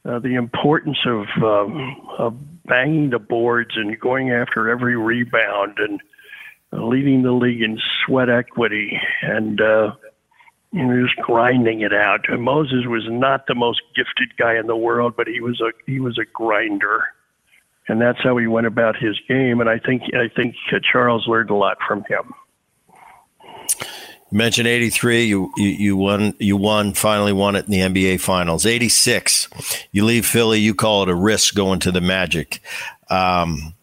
uh, the importance of, um, of banging the boards and going after every rebound and leading the league in sweat equity and you know, just grinding it out. And Moses was not the most gifted guy in the world, but he was a he was a grinder and that's how he went about his game. And I think I think Charles learned a lot from him. You mentioned 83 you, you, you won you won finally won it in the NBA finals. 86 you leave Philly. You call it a risk going to the Magic. Um,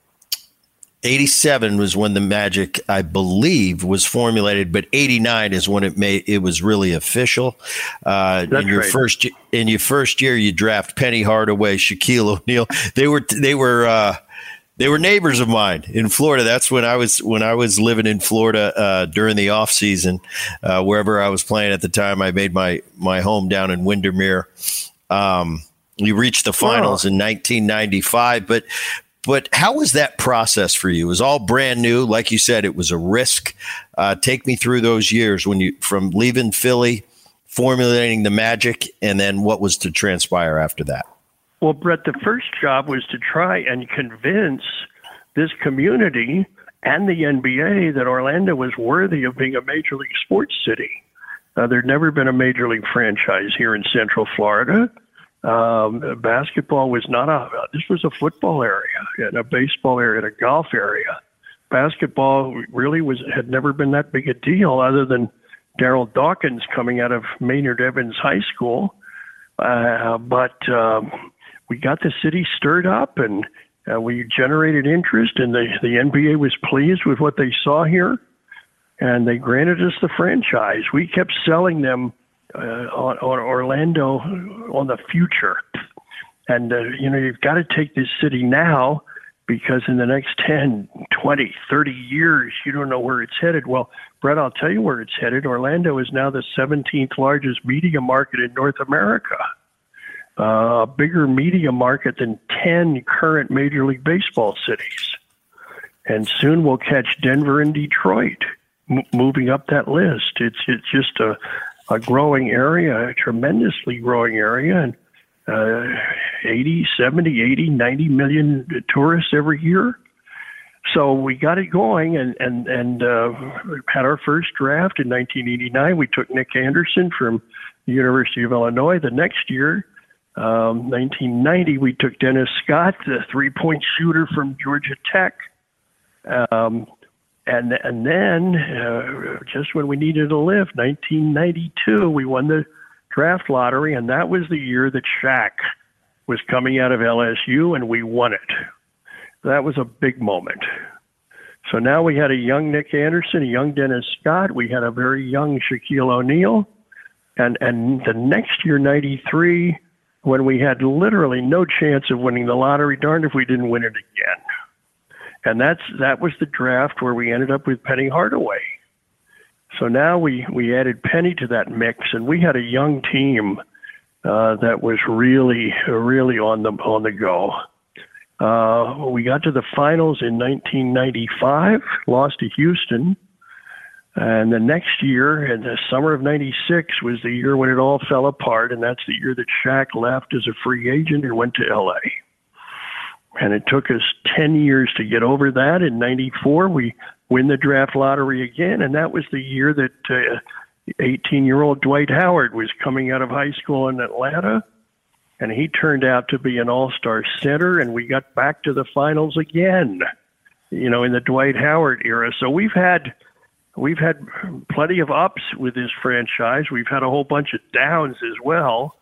87 was when the magic i believe was formulated but 89 is when it made it was really official uh, in your right. first in your first year you draft penny hardaway shaquille o'neal they were they were uh, they were neighbors of mine in Florida. That's when I was when I was living in Florida uh, during the off season, uh, wherever I was playing at the time. I made my my home down in Windermere. Um, we reached the finals in 1995, but but how was that process for you? It was all brand new, like you said. It was a risk. Uh, take me through those years when you from leaving Philly, formulating the magic, and then what was to transpire after that. Well, Brett, the first job was to try and convince this community and the NBA that Orlando was worthy of being a major league sports city. Uh, there'd never been a major league franchise here in Central Florida. Um, basketball was not a. This was a football area and a baseball area and a golf area. Basketball really was had never been that big a deal, other than Darryl Dawkins coming out of Maynard Evans High School. Uh, but um, we got the city stirred up, and uh, we generated interest, and the the NBA was pleased with what they saw here, and they granted us the franchise. We kept selling them uh, on, on Orlando on the future. And, uh, you know, you've got to take this city now because in the next 10, 20, 30 years, you don't know where it's headed. Well, Brett, I'll tell you where it's headed. Orlando is now the 17th largest media market in North America, uh, a bigger media market than 10 current Major League Baseball cities. And soon we'll catch Denver and Detroit m- moving up that list. It's, it's just a, a growing area, a tremendously growing area, and uh, 80, 70, 80, 90 million tourists every year. So we got it going, and and and uh, had our first draft in 1989. We took Nick Anderson from the University of Illinois. The next year, um, 1990, we took Dennis Scott, the three-point shooter from Georgia Tech. Um, and and then uh, just when we needed a lift, 1992, we won the draft lottery, and that was the year that Shaq was coming out of LSU, and we won it. That was a big moment. So now we had a young Nick Anderson, a young Dennis Scott, we had a very young Shaquille O'Neal, and and the next year, '93, when we had literally no chance of winning the lottery, darned if we didn't win it again and that's that was the draft where we ended up with Penny Hardaway. So now we we added Penny to that mix, and we had a young team uh, that was really really on the on the go. Uh, we got to the finals in 1995, lost to Houston, and the next year, in the summer of '96, was the year when it all fell apart, and that's the year that Shaq left as a free agent and went to LA and it took us 10 years to get over that. In 94, we win the draft lottery again, and that was the year that 18 uh, year old Dwight Howard was coming out of high school in Atlanta. And he turned out to be an all star center, and we got back to the finals again, you know, in the Dwight Howard era. So we've had we've had plenty of ups with this franchise. We've had a whole bunch of downs as well.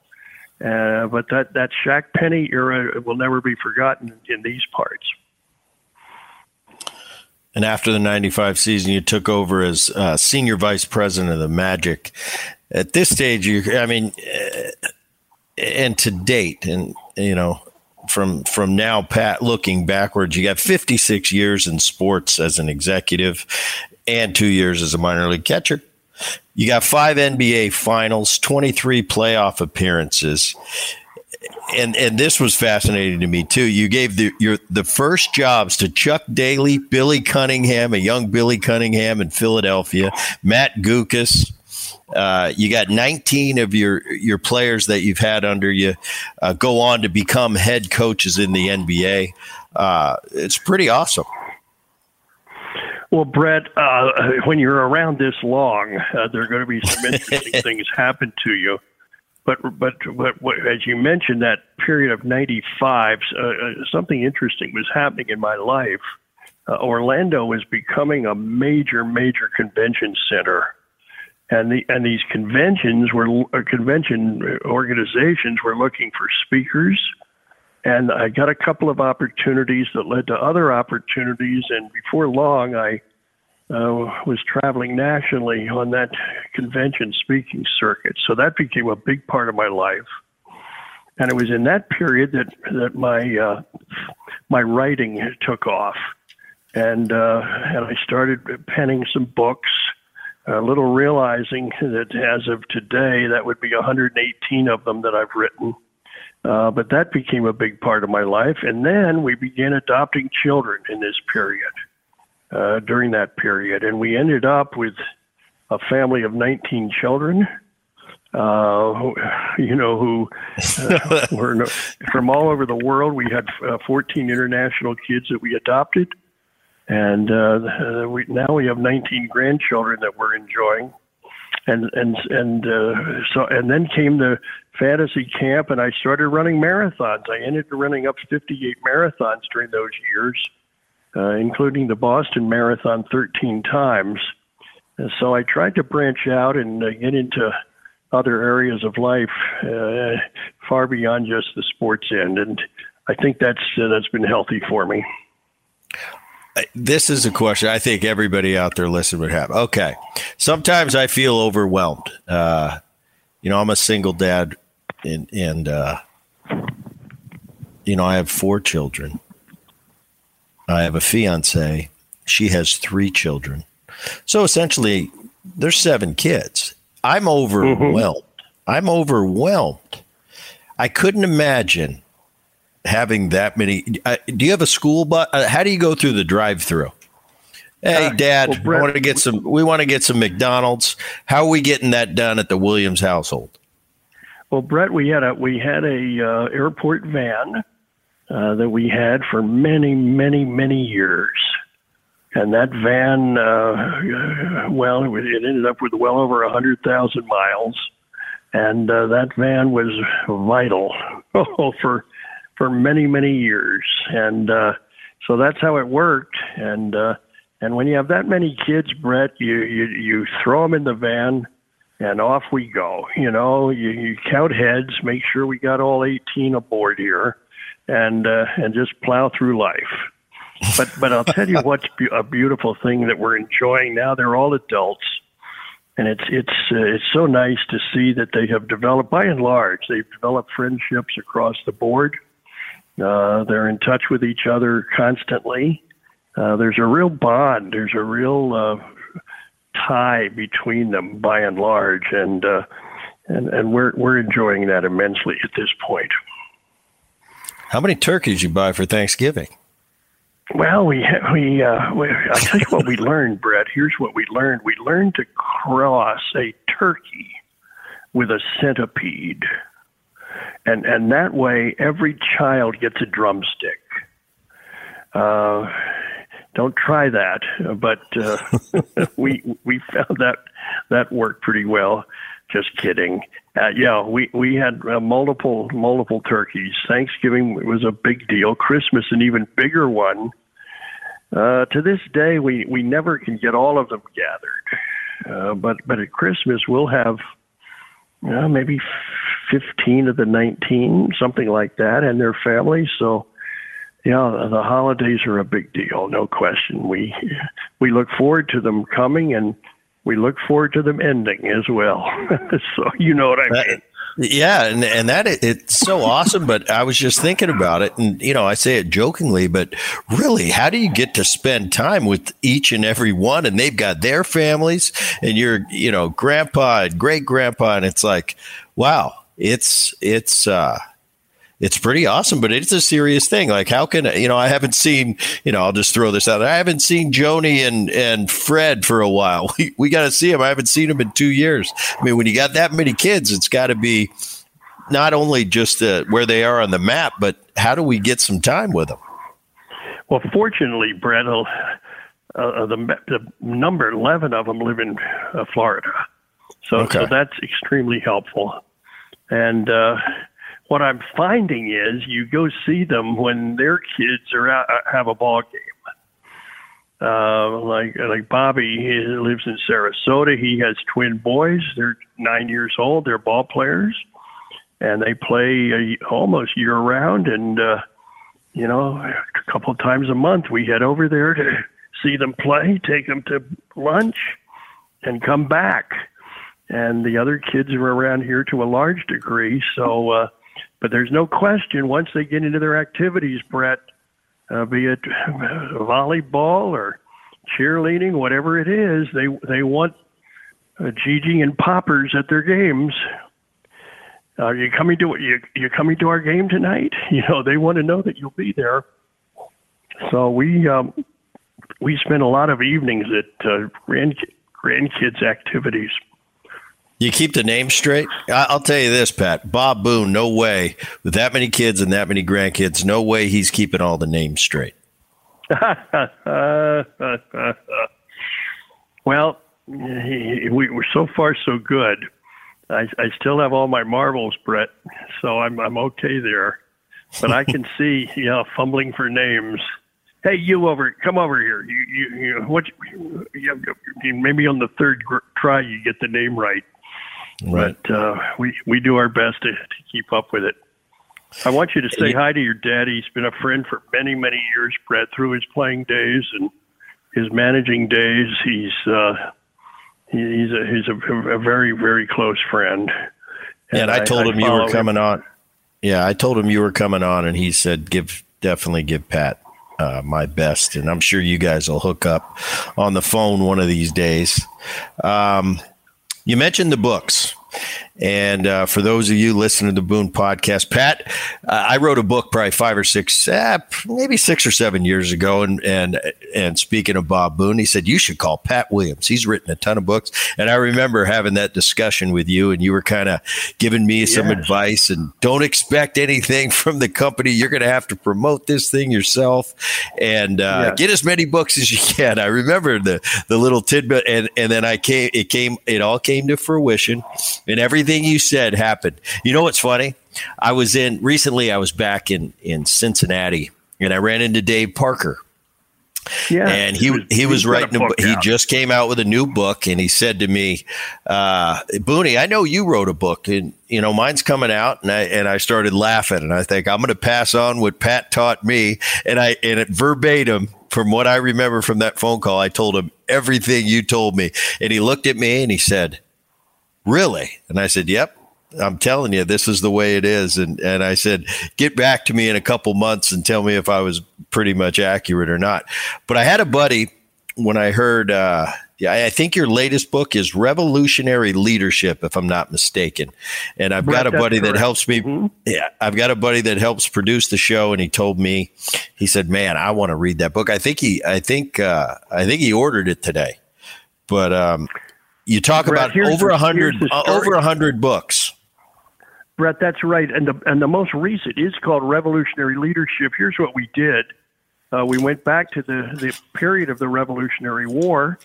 Uh, but that, that Shaq Penny era will never be forgotten in these parts. And after the 95 season, you took over as uh, senior vice president of the Magic. At this stage, you, I mean, uh, and to date, and, you know, from from now pat looking backwards you got 56 years in sports as an executive and 2 years as a minor league catcher you got five NBA finals, 23 playoff appearances. And and this was fascinating to me too. You gave the your the first jobs to Chuck Daly, Billy Cunningham, a young Billy Cunningham in Philadelphia, Matt Guokas. Uh, you got 19 of your your players that you've had under you uh, go on to become head coaches in the NBA. Uh, it's pretty awesome. Well, Brett, uh, when you're around this long, uh, there are going to be some interesting (laughs) things happen to you. But, but, but, as you mentioned, that period of 95, uh, uh, something interesting was happening in my life. Uh, Orlando was becoming a major, major convention center. And, the, and these conventions were uh, convention organizations were looking for speakers, and I got a couple of opportunities that led to other opportunities. And before long, I uh, was traveling nationally on that convention speaking circuit. So that became a big part of my life. And it was in that period that that my uh, my writing took off, and uh, and I started penning some books. A little realizing that as of today, that would be 118 of them that I've written. Uh, but that became a big part of my life. And then we began adopting children in this period, uh, during that period. And we ended up with a family of 19 children. Uh, you know, who uh, were from all over the world. We had uh, 14 international kids that we adopted, and we, now we have 19 grandchildren that we're enjoying and and and uh, so and then came the fantasy camp, and I started running marathons. I ended up running up 58 marathons during those years, uh, including the Boston Marathon 13 times. And so I tried to branch out and uh, get into other areas of life uh, far beyond just the sports end, and I think that's uh, that's been healthy for me this is a question I think everybody out there listening would have. Okay. Sometimes I feel overwhelmed. Uh, you know, I'm a single dad and, and, uh, you know, I have four children. I have a fiance. She has three children. So essentially, there's seven kids. I'm overwhelmed. Mm-hmm. I'm overwhelmed. I couldn't imagine having that many. Uh, do you have a school bus? Uh, how do you go through the drive-through? Hey, uh, Dad, well, Brett, I want to get some. We want to get some McDonald's. How are we getting that done at the Williams household? Well, Brett, we had a we had a uh, airport van uh, that we had for many, many, many years, and that van, uh, well, it ended up with well over a hundred thousand miles, and uh, that van was vital (laughs) for for many many years, and uh, so that's how it worked. And uh, and when you have that many kids, Brett, you you you throw them in the van, and off we go. You know, you, you count heads, make sure we got all 18 aboard here, and uh, and just plow through life. But but I'll tell you (laughs) what's a beautiful thing that we're enjoying now. They're all adults and it's it's uh, it's so nice to see that they have developed by and large they've developed friendships across the board uh, they're in touch with each other constantly. Uh, there's a real bond. There's a real uh, tie between them, by and large, and uh, and and we're we're enjoying that immensely at this point. How many turkeys you buy for Thanksgiving? Well, we we, uh, we I'll tell you what we learned, Brett. Here's what we learned. We learned to cross a turkey with a centipede and and that way every child gets a drumstick Uh, don't try that. But uh, (laughs) we we found that that worked pretty well. Just kidding. Uh, yeah, we we had uh, multiple multiple turkeys. Thanksgiving was a big deal. Christmas an even bigger one. Uh, to this day, we we never can get all of them gathered. Uh, but but at Christmas we'll have uh, maybe fifteen of the nineteen, something like that, and their families. So yeah, the holidays are a big deal, no question. We we look forward to them coming, and we look forward to them ending as well. (laughs) so you know what I mean. Yeah, and and that it's so awesome. But I was just thinking about it, and you know, I say it jokingly, but really, how do you get to spend time with each and every one? And they've got their families, and you're, you know, grandpa and great grandpa, and it's like, wow, it's it's uh it's pretty awesome, but it's a serious thing. Like, how can you know? I haven't seen you know. I'll just throw this out. I haven't seen Joni and and Fred for a while. (laughs) We we got to see them. I haven't seen them in two years. I mean, when you got that many kids, it's got to be not only just uh, where they are on the map, but how do we get some time with them? Well, fortunately, Brett, uh, uh the the number eleven of them live in uh, Florida, so okay. so that's extremely helpful, and. Uh, what I'm finding is you go see them when their kids are out, uh, have a ball game. Uh, like like Bobby he lives in Sarasota. He has twin boys. They're nine years old. They're ball players, and they play uh, almost year round. And uh, you know, a couple of times a month we head over there to see them play, take them to lunch, and come back. And the other kids are around here to a large degree. So uh, but there's no question once they get into their activities, Brett, uh, be it volleyball or cheerleading, whatever it is, they they want uh, Gigi and poppers at their games. Are you coming to you you coming to our game tonight? (laughs) You know they want to know that you'll be there. So we um, we spend a lot of evenings at uh, grand grandkids activities. You keep the name straight. I'll tell you this, Pat. Bob Boone, no way. With that many kids and that many grandkids, no way he's keeping all the names straight. (laughs) well, we, we're so far so good. I, I still have all my marbles, Brett, so I'm I'm okay there. But I can (laughs) see, you know, fumbling for names. Hey, you over, come over here. You, you, you what? You, maybe on the third try, you get the name right. Right. But uh, we we do our best to, to keep up with it. I want you to say hi to your dad. He's been a friend for many many years, Brett, through his playing days and his managing days. He's uh, he's a, he's a, a very very close friend. And, and I, I told I him you were coming him. on. Yeah, I told him you were coming on, and he said, "Give definitely give Pat uh, my best." And I'm sure you guys will hook up on the phone one of these days. Um, you mentioned the books. And uh, for those of you listening to the Boone podcast, Pat, uh, I wrote a book probably five or six, uh, maybe six or seven years ago. And and and speaking of Bob Boone, he said you should call Pat Williams. He's written a ton of books, and I remember having that discussion with you, and you were kind of giving me some advice. And don't expect anything (laughs) from the company. You're going to have to promote this thing yourself, and uh, get as many books as you can. I remember the the little tidbit, and and then I came. It came. It all came to fruition, and everything everything you said happened. You know what's funny? I was in recently. I was back in in Cincinnati, and I ran into Dave Parker. Yeah, and he he, he was writing. A, he just came out with a new book, and he said to me, uh, "Booney, I know you wrote a book, and you know mine's coming out." And I and I started laughing, and I think I'm going to pass on what Pat taught me, and I and it verbatim from what I remember from that phone call, I told him everything you told me, and he looked at me and he said, Really? And I said, Yep. I'm telling you, this is the way it is. And and I said, get back to me in a couple months and tell me if I was pretty much accurate or not. But I had a buddy when I heard uh, yeah, I think your latest book is Revolutionary Leadership, if I'm not mistaken. And I've got a buddy that helps me. Mm-hmm. Yeah, I've got a buddy that helps produce the show, and he told me, he said, "Man, I want to read that book." I think he, I think, uh, I think he ordered it today. But um, you talk Brett, about over a hundred uh, over a hundred books. Brett, that's right. And the and the most recent is called Revolutionary Leadership. Here's what we did. uh, we went back to the, the period of the Revolutionary War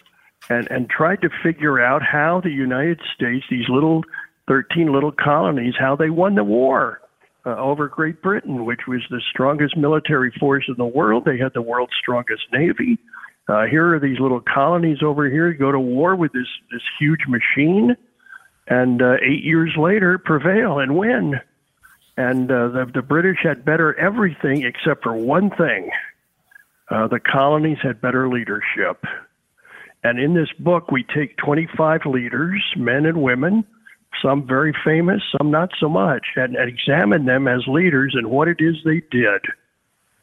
and, and tried to figure out how the United States, these little 13 little colonies, how they won the war. Uh, over Great Britain, which was the strongest military force in the world. They had the world's strongest navy. Uh, here are these little colonies over here go to war with this this huge machine, and uh, eight years later prevail and win. And uh, the, the British had better everything except for one thing. Uh, the colonies had better leadership. And in this book, we take 25 leaders, men and women, some very famous, some not so much, and, and examine them as leaders and what it is they did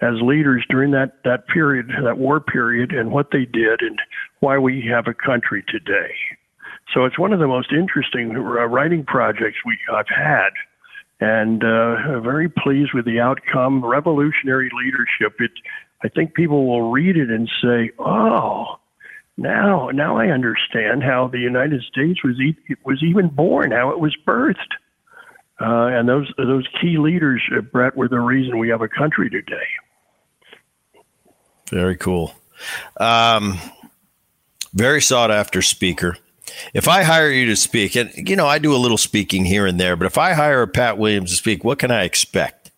as leaders during that, that period, that war period, and what they did and why we have a country today. So it's one of the most interesting uh, writing projects we I've had, and uh, very pleased with the outcome. Revolutionary leadership. It, I think people will read it and say, "Oh, now now I understand how the United States was e- was even born, how it was birthed." Uh, and those those key leaders, uh, Brett, were the reason we have a country today. Very cool. Um, very sought after speaker. If I hire you to speak, and you know, I do a little speaking here and there, but if I hire Pat Williams to speak, what can I expect?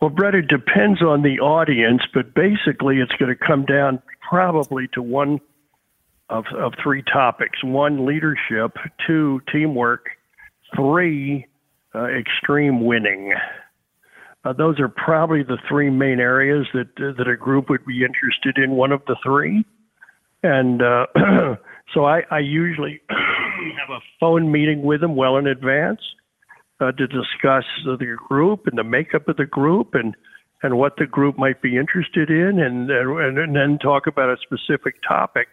Well, Brett, it depends on the audience, but basically it's going to come down probably to one of, of three topics one, leadership, two, teamwork, three, uh, extreme winning. Uh, those are probably the three main areas that uh, that a group would be interested in. One of the three, and uh, (clears throat) so I, I usually (clears throat) have a phone meeting with them well in advance uh, to discuss the group and the makeup of the group and and what the group might be interested in, and and, and then talk about a specific topic.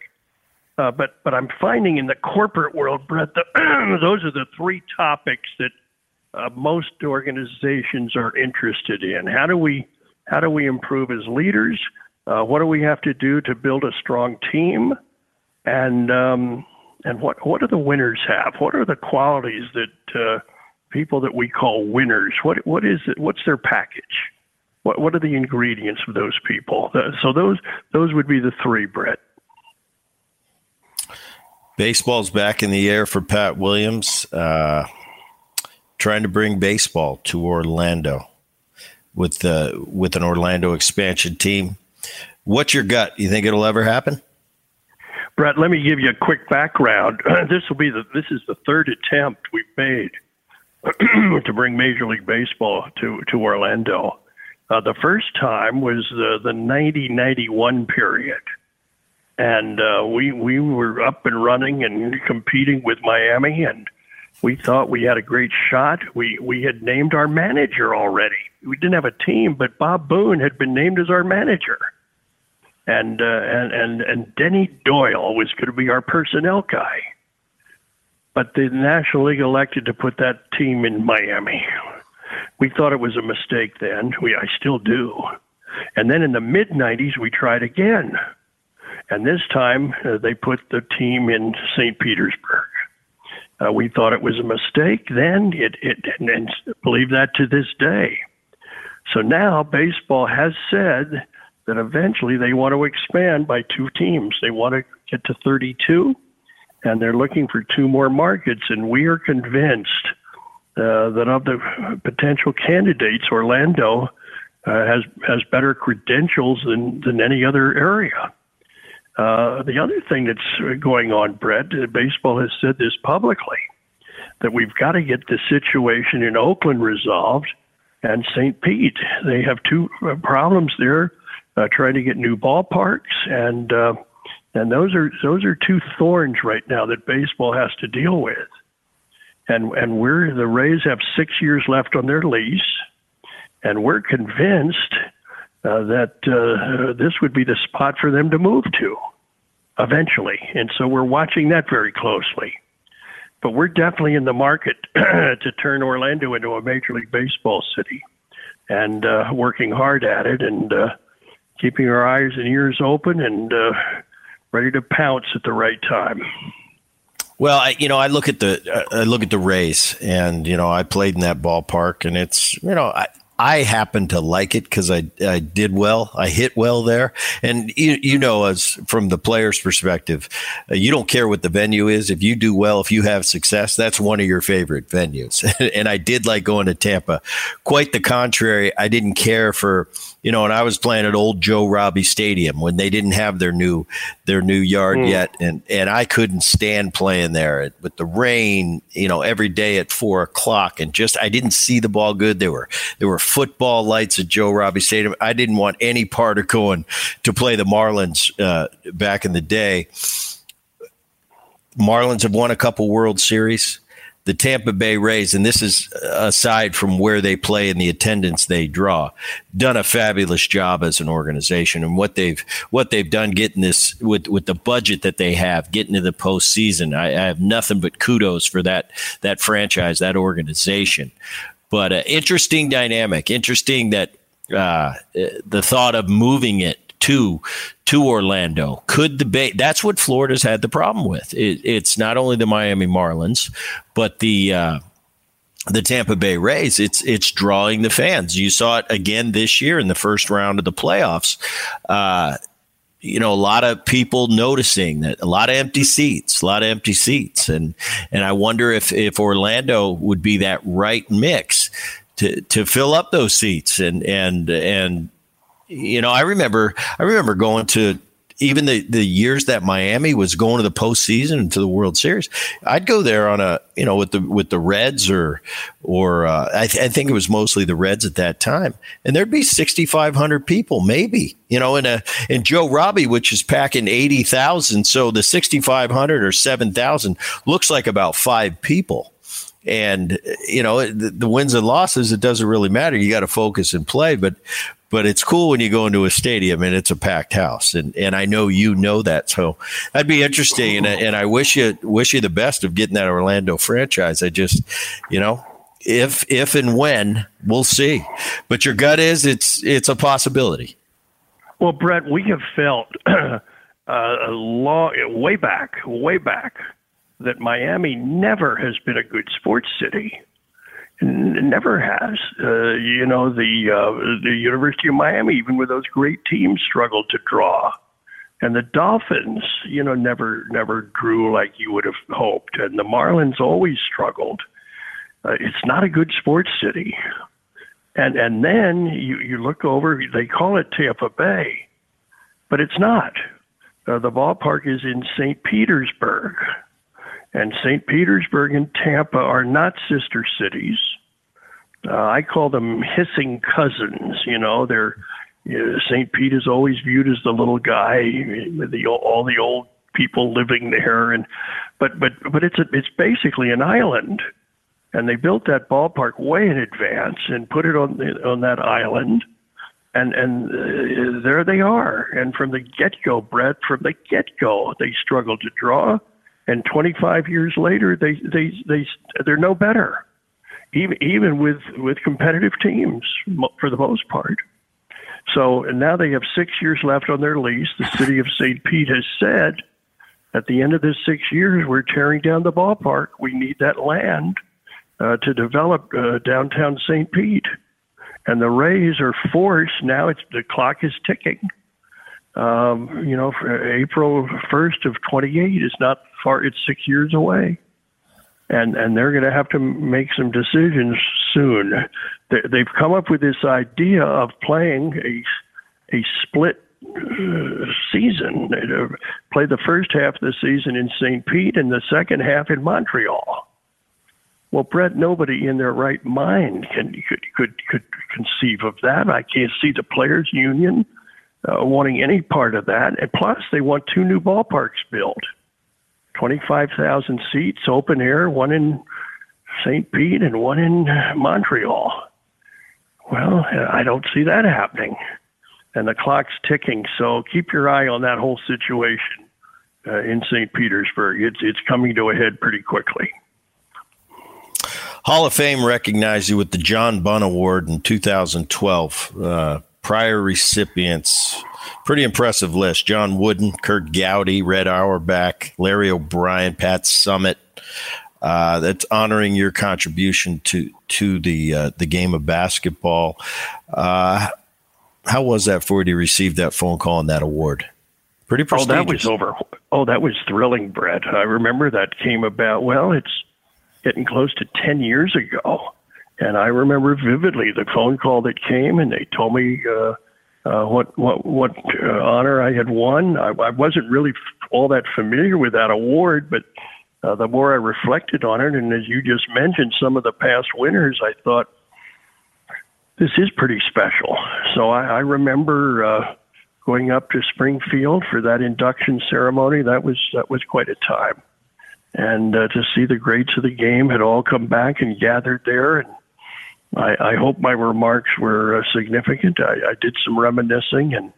Uh, but but I'm finding in the corporate world, Brett, the, (clears throat) those are the three topics that uh, most organizations are interested in. How do we how do we improve as leaders? Uh, what do we have to do to build a strong team? And um, and what what do the winners have? What are the qualities that uh, people that we call winners? What what is it? What's their package? What what are the ingredients of those people? Uh, so those those would be the three, Brett. Baseball's back in the air for Pat Williams. Uh, trying to bring baseball to Orlando with uh, with an Orlando expansion team. What's your gut? You think it'll ever happen? Brett, let me give you a quick background. (clears throat) this will be the this is the third attempt we've made (clears throat) to bring Major League Baseball to to Orlando. Uh, the first time was the the ninety ninety one period, and uh, we we were up and running and competing with Miami and we thought we had a great shot. We we had named our manager already. We didn't have a team, but Bob Boone had been named as our manager, and uh, and and and Denny Doyle was going to be our personnel guy. But the National League elected to put that team in Miami. We thought it was a mistake then. We I still do. And then in the mid '90s, we tried again, and this time uh, they put the team in St. Petersburg uh, we thought it was a mistake then, it, it, and, and believe that to this day. So now baseball has said that eventually they want to expand by two teams. They want to get to 32, and they're looking for two more markets. And we are convinced uh, that of the potential candidates, Orlando uh, has has better credentials than than any other area. Uh, the other thing that's going on, Brett, uh, baseball has said this publicly that we've got to get the situation in Oakland resolved and St. Pete. They have two uh, problems there, uh, trying to get new ballparks, and uh, and those are those are two thorns right now that baseball has to deal with. And and we're the Rays have six years left on their lease, and we're convinced uh, that uh, this would be the spot for them to move to eventually. And so we're watching that very closely. But we're definitely in the market (clears throat) to turn Orlando into a Major League Baseball city and uh, working hard at it and uh, keeping our eyes and ears open and uh, ready to pounce at the right time. Well, I, you know, I look at the I look at the Rays, and you know, I played in that ballpark, and it's you know, I, I happen to like it because I, I did well. I hit well there. And you, you know, as from the player's perspective, uh, you don't care what the venue is. If you do well, if you have success, that's one of your favorite venues. (laughs) and I did like going to Tampa. Quite the contrary. I didn't care for, you know, and I was playing at old Joe Robbie Stadium when they didn't have their new their new yard mm. yet. And and I couldn't stand playing there with the rain, you know, every day at four o'clock. And just I didn't see the ball good. There were there were football lights at Joe Robbie Stadium. I didn't want any part of going to play the Marlins uh, back in the day. Marlins have won a couple World Series. The Tampa Bay Rays, and this is aside from where they play and the attendance they draw, done a fabulous job as an organization. And what they've what they've done getting this with with the budget that they have, getting to the postseason, I, I have nothing but kudos for that that franchise, that organization. But uh, interesting dynamic. Interesting that uh, the thought of moving it to to Orlando could the Bay. That's what Florida's had the problem with. It, it's not only the Miami Marlins, but the uh, the Tampa Bay Rays. It's it's drawing the fans. You saw it again this year in the first round of the playoffs. Uh, you know, a lot of people noticing that a lot of empty seats, a lot of empty seats, and and I wonder if if Orlando would be that right mix to to fill up those seats and and and you know, I remember I remember going to even the, the years that Miami was going to the postseason and to the World Series, I'd go there on a you know with the with the Reds or or uh, I, th- I, think it was mostly the Reds at that time, and there'd be sixty five hundred people maybe you know in a in Joe Robbie, which is packing eighty thousand, so the sixty five hundred or seven thousand looks like about five people. And you know the, the wins and losses, it doesn't really matter. You got to focus and play. But but it's cool when you go into a stadium and it's a packed house. And and I know you know that. So that'd be interesting. And and I wish you wish you the best of getting that Orlando franchise. I just you know if if and when we'll see. But your gut is it's it's a possibility. Well Brett we have felt (clears throat) uh, a long way back way back that Miami never has been a good sports city never has. Uh, you know, the uh, the University of Miami, even with those great teams, struggled to draw, and the Dolphins, you know, never never drew like you would have hoped, and the Marlins always struggled. Uh, it's not a good sports city, and and then you you look over, they call it Tampa Bay, but it's not. Uh, the ballpark is in St. Petersburg and St. Petersburg and Tampa are not sister cities. Uh, I call them hissing cousins. You know, they're you know, St. Pete is always viewed as the little guy with the all the old people living there, and but but but it's a, it's basically an island, and they built that ballpark way in advance and put it on the, on that island, and and uh, there they are. And from the get go, Brett, from the get go, they struggled to draw and 25 years later, they they they they're no better, even even with with competitive teams for the most part. So and now they have six years left on their lease. The city of St. Pete has said, at the end of this six years, we're tearing down the ballpark. We need that land uh, to develop uh, downtown St. Pete, and the Rays are forced now. It's the clock is ticking um, you know, April 1st of 28 is not far, it's six years away. And, and they're going to have to make some decisions soon. They, they've come up with this idea of playing a, a split uh, season. Play the first half of the season in St. Pete and the second half in Montreal. Well, Brett, nobody in their right mind can could could could conceive of that. I can't see the players' union uh, wanting any part of that. And plus, they want two new ballparks built 25,000 seats, open air, one in St. Pete and one in Montreal. Well, I don't see that happening. And the clock's ticking. So keep your eye on that whole situation uh, in St. Petersburg. It's, it's coming to a head pretty quickly. Hall of Fame recognized you with the John Bunn Award in 2012. Uh, prior recipients. Pretty impressive list. John Wooden, Curt Gowdy, Red Auerbach, Larry O'Brien, Pat Summitt. uh, that's honoring your contribution to to the uh, the game of basketball. Uh, how was that for you to receive that phone call and that award? Pretty prestigious. Oh, that was over. Oh, that was thrilling, Brett. I remember that came about. Well, it's getting close to ten years ago, and I remember vividly the phone call that came, and they told me uh, uh, what what what uh, honor I had won. I, I wasn't really all that familiar with that award, but uh, the more I reflected on it, and as you just mentioned, some of the past winners, I thought this is pretty special. So I, I remember uh, going up to Springfield for that induction ceremony. That was that was quite a time, and uh, to see the greats of the game had all come back and gathered there. And I, I hope my remarks were uh, significant. I, I did some reminiscing and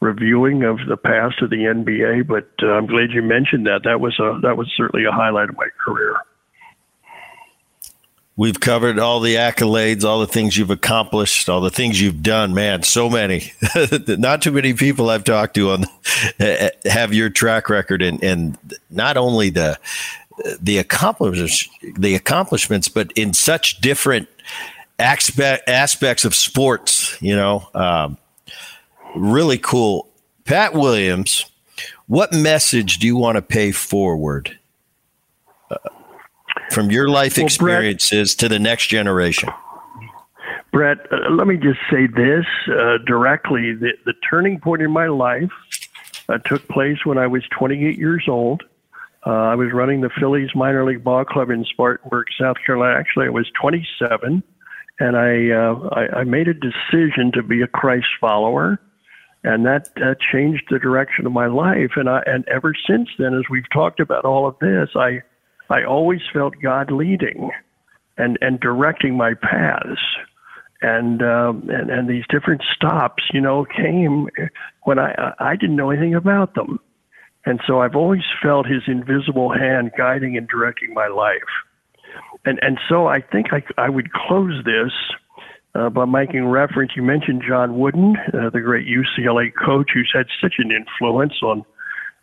reviewing of the past of the NBA, but uh, I'm glad you mentioned that. That was a that was certainly a highlight of my career. We've covered all the accolades, all the things you've accomplished, all the things you've done. Man, so many. (laughs) not too many people I've talked to on have your track record, and and not only the the accomplishments, the accomplishments, but in such different aspect, aspects of sports. You know, um, really cool. Pat Williams, what message do you want to pay forward? Uh, from your life well, experiences Brett, to the next generation? Brett, uh, let me just say this uh, directly. The, the, turning point in my life uh, took place when I was 28 years old. Uh, I was running the Phillies minor league ball club in Spartanburg, South Carolina. Actually, I was 27, and I, uh, I, I made a decision to be a Christ follower and that uh, changed the direction of my life. And I, and ever since then, as we've talked about all of this, I I always felt God leading and, and directing my paths. And, um, and and these different stops, you know, came when I I didn't know anything about them, and so I've always felt His invisible hand guiding and directing my life, and and so I think I I would close this uh, by making reference. You mentioned John Wooden, uh, the great UCLA coach, who's had such an influence on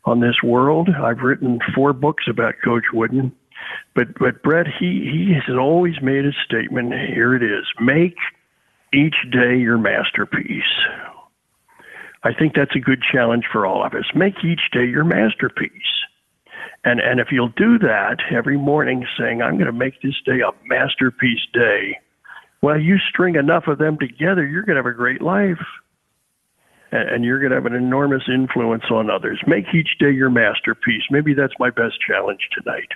on this world. I've written four books about Coach Wooden. But but Brett, he he has always made a statement. Here it is: make each day your masterpiece. I think that's a good challenge for all of us. Make each day your masterpiece. And and if you'll do that every morning, saying, "I'm going to make this day a masterpiece day," well, you string enough of them together, you're going to have a great life and you're going to have an enormous influence on others. Make each day your masterpiece. Maybe that's my best challenge tonight.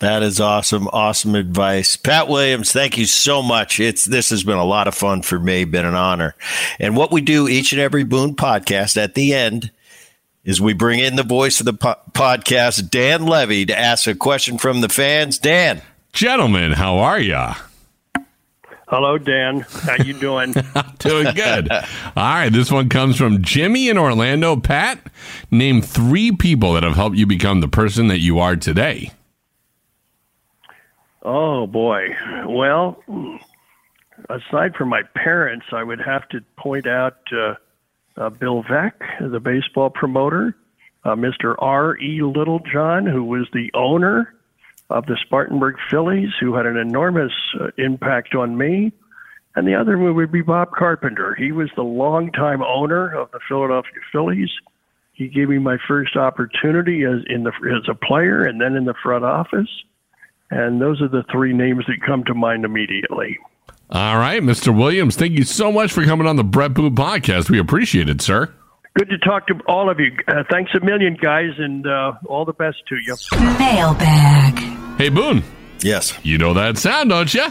That is awesome. Awesome advice. Pat Williams, thank you so much. It's this has been a lot of fun for me, been an honor. And what we do each and every Boone podcast at the end is we bring in the voice of the po- podcast, Dan Levy, to ask a question from the fans. Dan. Gentlemen, how are ya? Hello, Dan. How you doing? (laughs) doing good. All right, this one comes from Jimmy in Orlando. Pat, name three people that have helped you become the person that you are today. Oh boy. Well, aside from my parents, I would have to point out uh, uh, Bill Veeck, the baseball promoter, uh, Mr. R. E. Littlejohn, who was the owner of the Spartanburg Phillies, who had an enormous uh, impact on me. And the other one would be Bob Carpenter. He was the longtime owner of the Philadelphia Phillies. He gave me my first opportunity as in the as a player, and then in the front office. And those are the three names that come to mind immediately. All right, Mr. Williams, thank you so much for coming on the Brett Boone podcast. We appreciate it, sir. Good to talk to all of you. Uh, thanks a million, guys, and uh, all the best to you. Mailbag. Hey, Boone. Yes. You know that sound, don't you?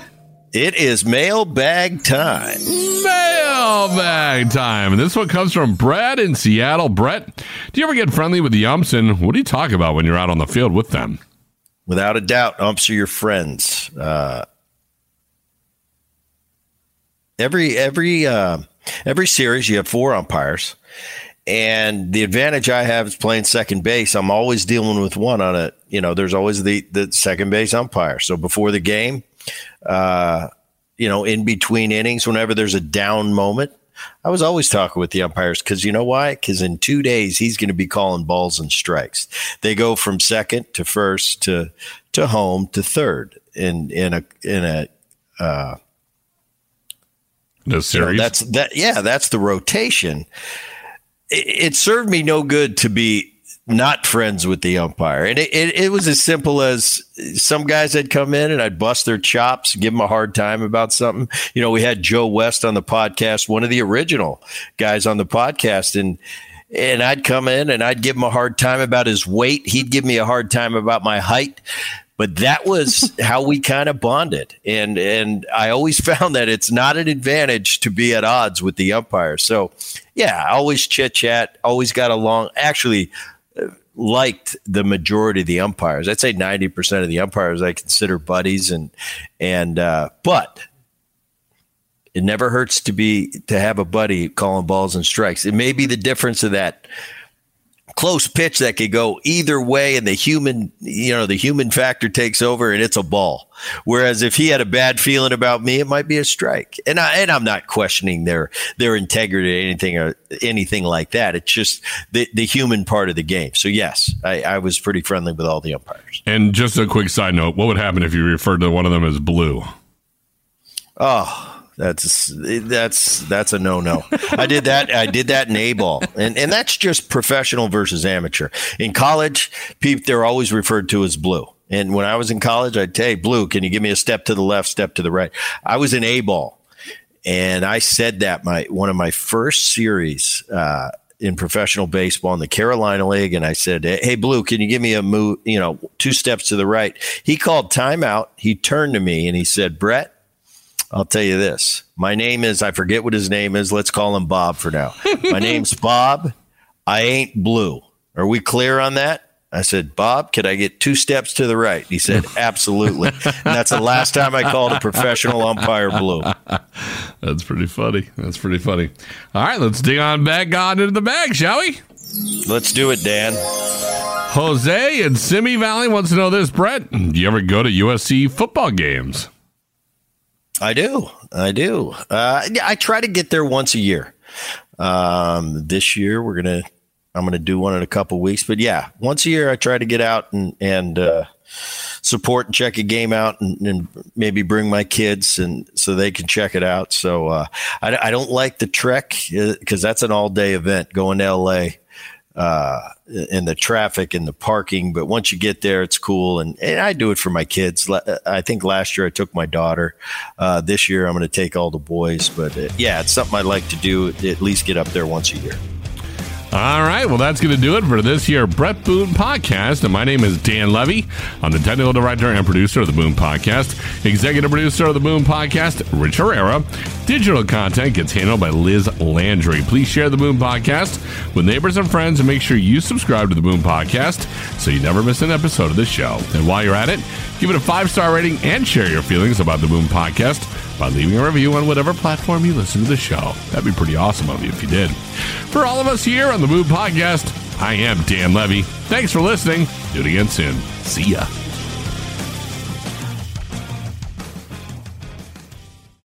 It is mailbag time. Mailbag time. And this one comes from Brett in Seattle. Brett, do you ever get friendly with the umps, and what do you talk about when you're out on the field with them? Without a doubt, umps are your friends. Uh, every every uh, every series, you have four umpires and the advantage I have is playing second base. I'm always dealing with one on it. You know, there's always the the second base umpire. So before the game, uh, you know, in between innings, whenever there's a down moment, I was always talking with the umpires because you know why? Because in two days he's going to be calling balls and strikes. They go from second to first to to home to third in in a in a uh, no series. You know, that's that. Yeah, that's the rotation. It, it served me no good to be not friends with the umpire. And it, it, it, was as simple as some guys had come in and I'd bust their chops, give them a hard time about something. You know, we had Joe West on the podcast, one of the original guys on the podcast. And, and I'd come in and I'd give him a hard time about his weight. He'd give me a hard time about my height. But that was (laughs) how we kind of bonded. And and I always (laughs) found that it's not an advantage to be at odds with the umpire. So yeah, always chit chat, always got along. Actually, liked the majority of the umpires. I'd say 90% of the umpires I consider buddies and and uh, but it never hurts to be to have a buddy calling balls and strikes. It may be the difference of that close pitch that could go either way and the human you know the human factor takes over and it's a ball. Whereas if he had a bad feeling about me it might be a strike. And i and i'm not questioning their their integrity or anything or anything like that. It's just the the human part of the game. So yes i i was pretty friendly with all the umpires. And just a quick side note what would happen if you referred to one of them as blue? Oh that's that's that's a no no. I did that. I did that in A ball, and and that's just professional versus amateur. In college, people they're always referred to as blue. And when I was in college, I'd say, "Blue, can you give me a step to the left, step to the right?" I was in A ball, and I said that my one of my first series. Uh, in professional baseball in the Carolina League, and I said, "Hey, Blue, can you give me a move? You know, two steps to the right." He called timeout. He turned to me and he said, "Brett, I'll tell you this. My name is, I forget what his name is. Let's call him Bob for now. My name's (laughs) Bob. I ain't blue. Are we clear on that? I said, Bob, could I get two steps to the right? He said, (laughs) absolutely. and that's the last time I called a professional umpire blue. That's pretty funny. That's pretty funny. All right, let's dig on back on into the bag, shall we? Let's do it, Dan. Jose in Simi Valley wants to know this, Brett. Do you ever go to USC football games? I do. I do. Uh, I try to get there once a year. Um, this year we're gonna. I'm gonna do one in a couple weeks, but yeah, once a year I try to get out and and uh, support and check a game out, and, and, maybe bring my kids and so they can check it out. So uh, I, I don't like the trek because uh, that's an all day event going to LA uh, and the traffic and the parking. But once you get there, it's cool. And, and I do it for my kids. I think last year I took my daughter. Uh, this year I'm going to take all the boys. But uh, yeah, it's something I like to do. At least get up there once a year. All right, well, that's going to do it for this year Brett Boone podcast. And my name is Dan Levy. I'm the technical director and producer of the Boone podcast, executive producer of the Boone podcast, Rich Herrera. Digital content gets handled by Liz Landry. Please share the Boone podcast with neighbors and friends and make sure you subscribe to the Boone podcast so you never miss an episode of the show. And while you're at it, give it a five star rating and share your feelings about the Boone podcast by leaving a review on whatever platform you listen to the show. That'd be pretty awesome of you if you did. For all of us here on the Boone Podcast, I am Dan Levy. Thanks for listening. Do it again soon. See ya.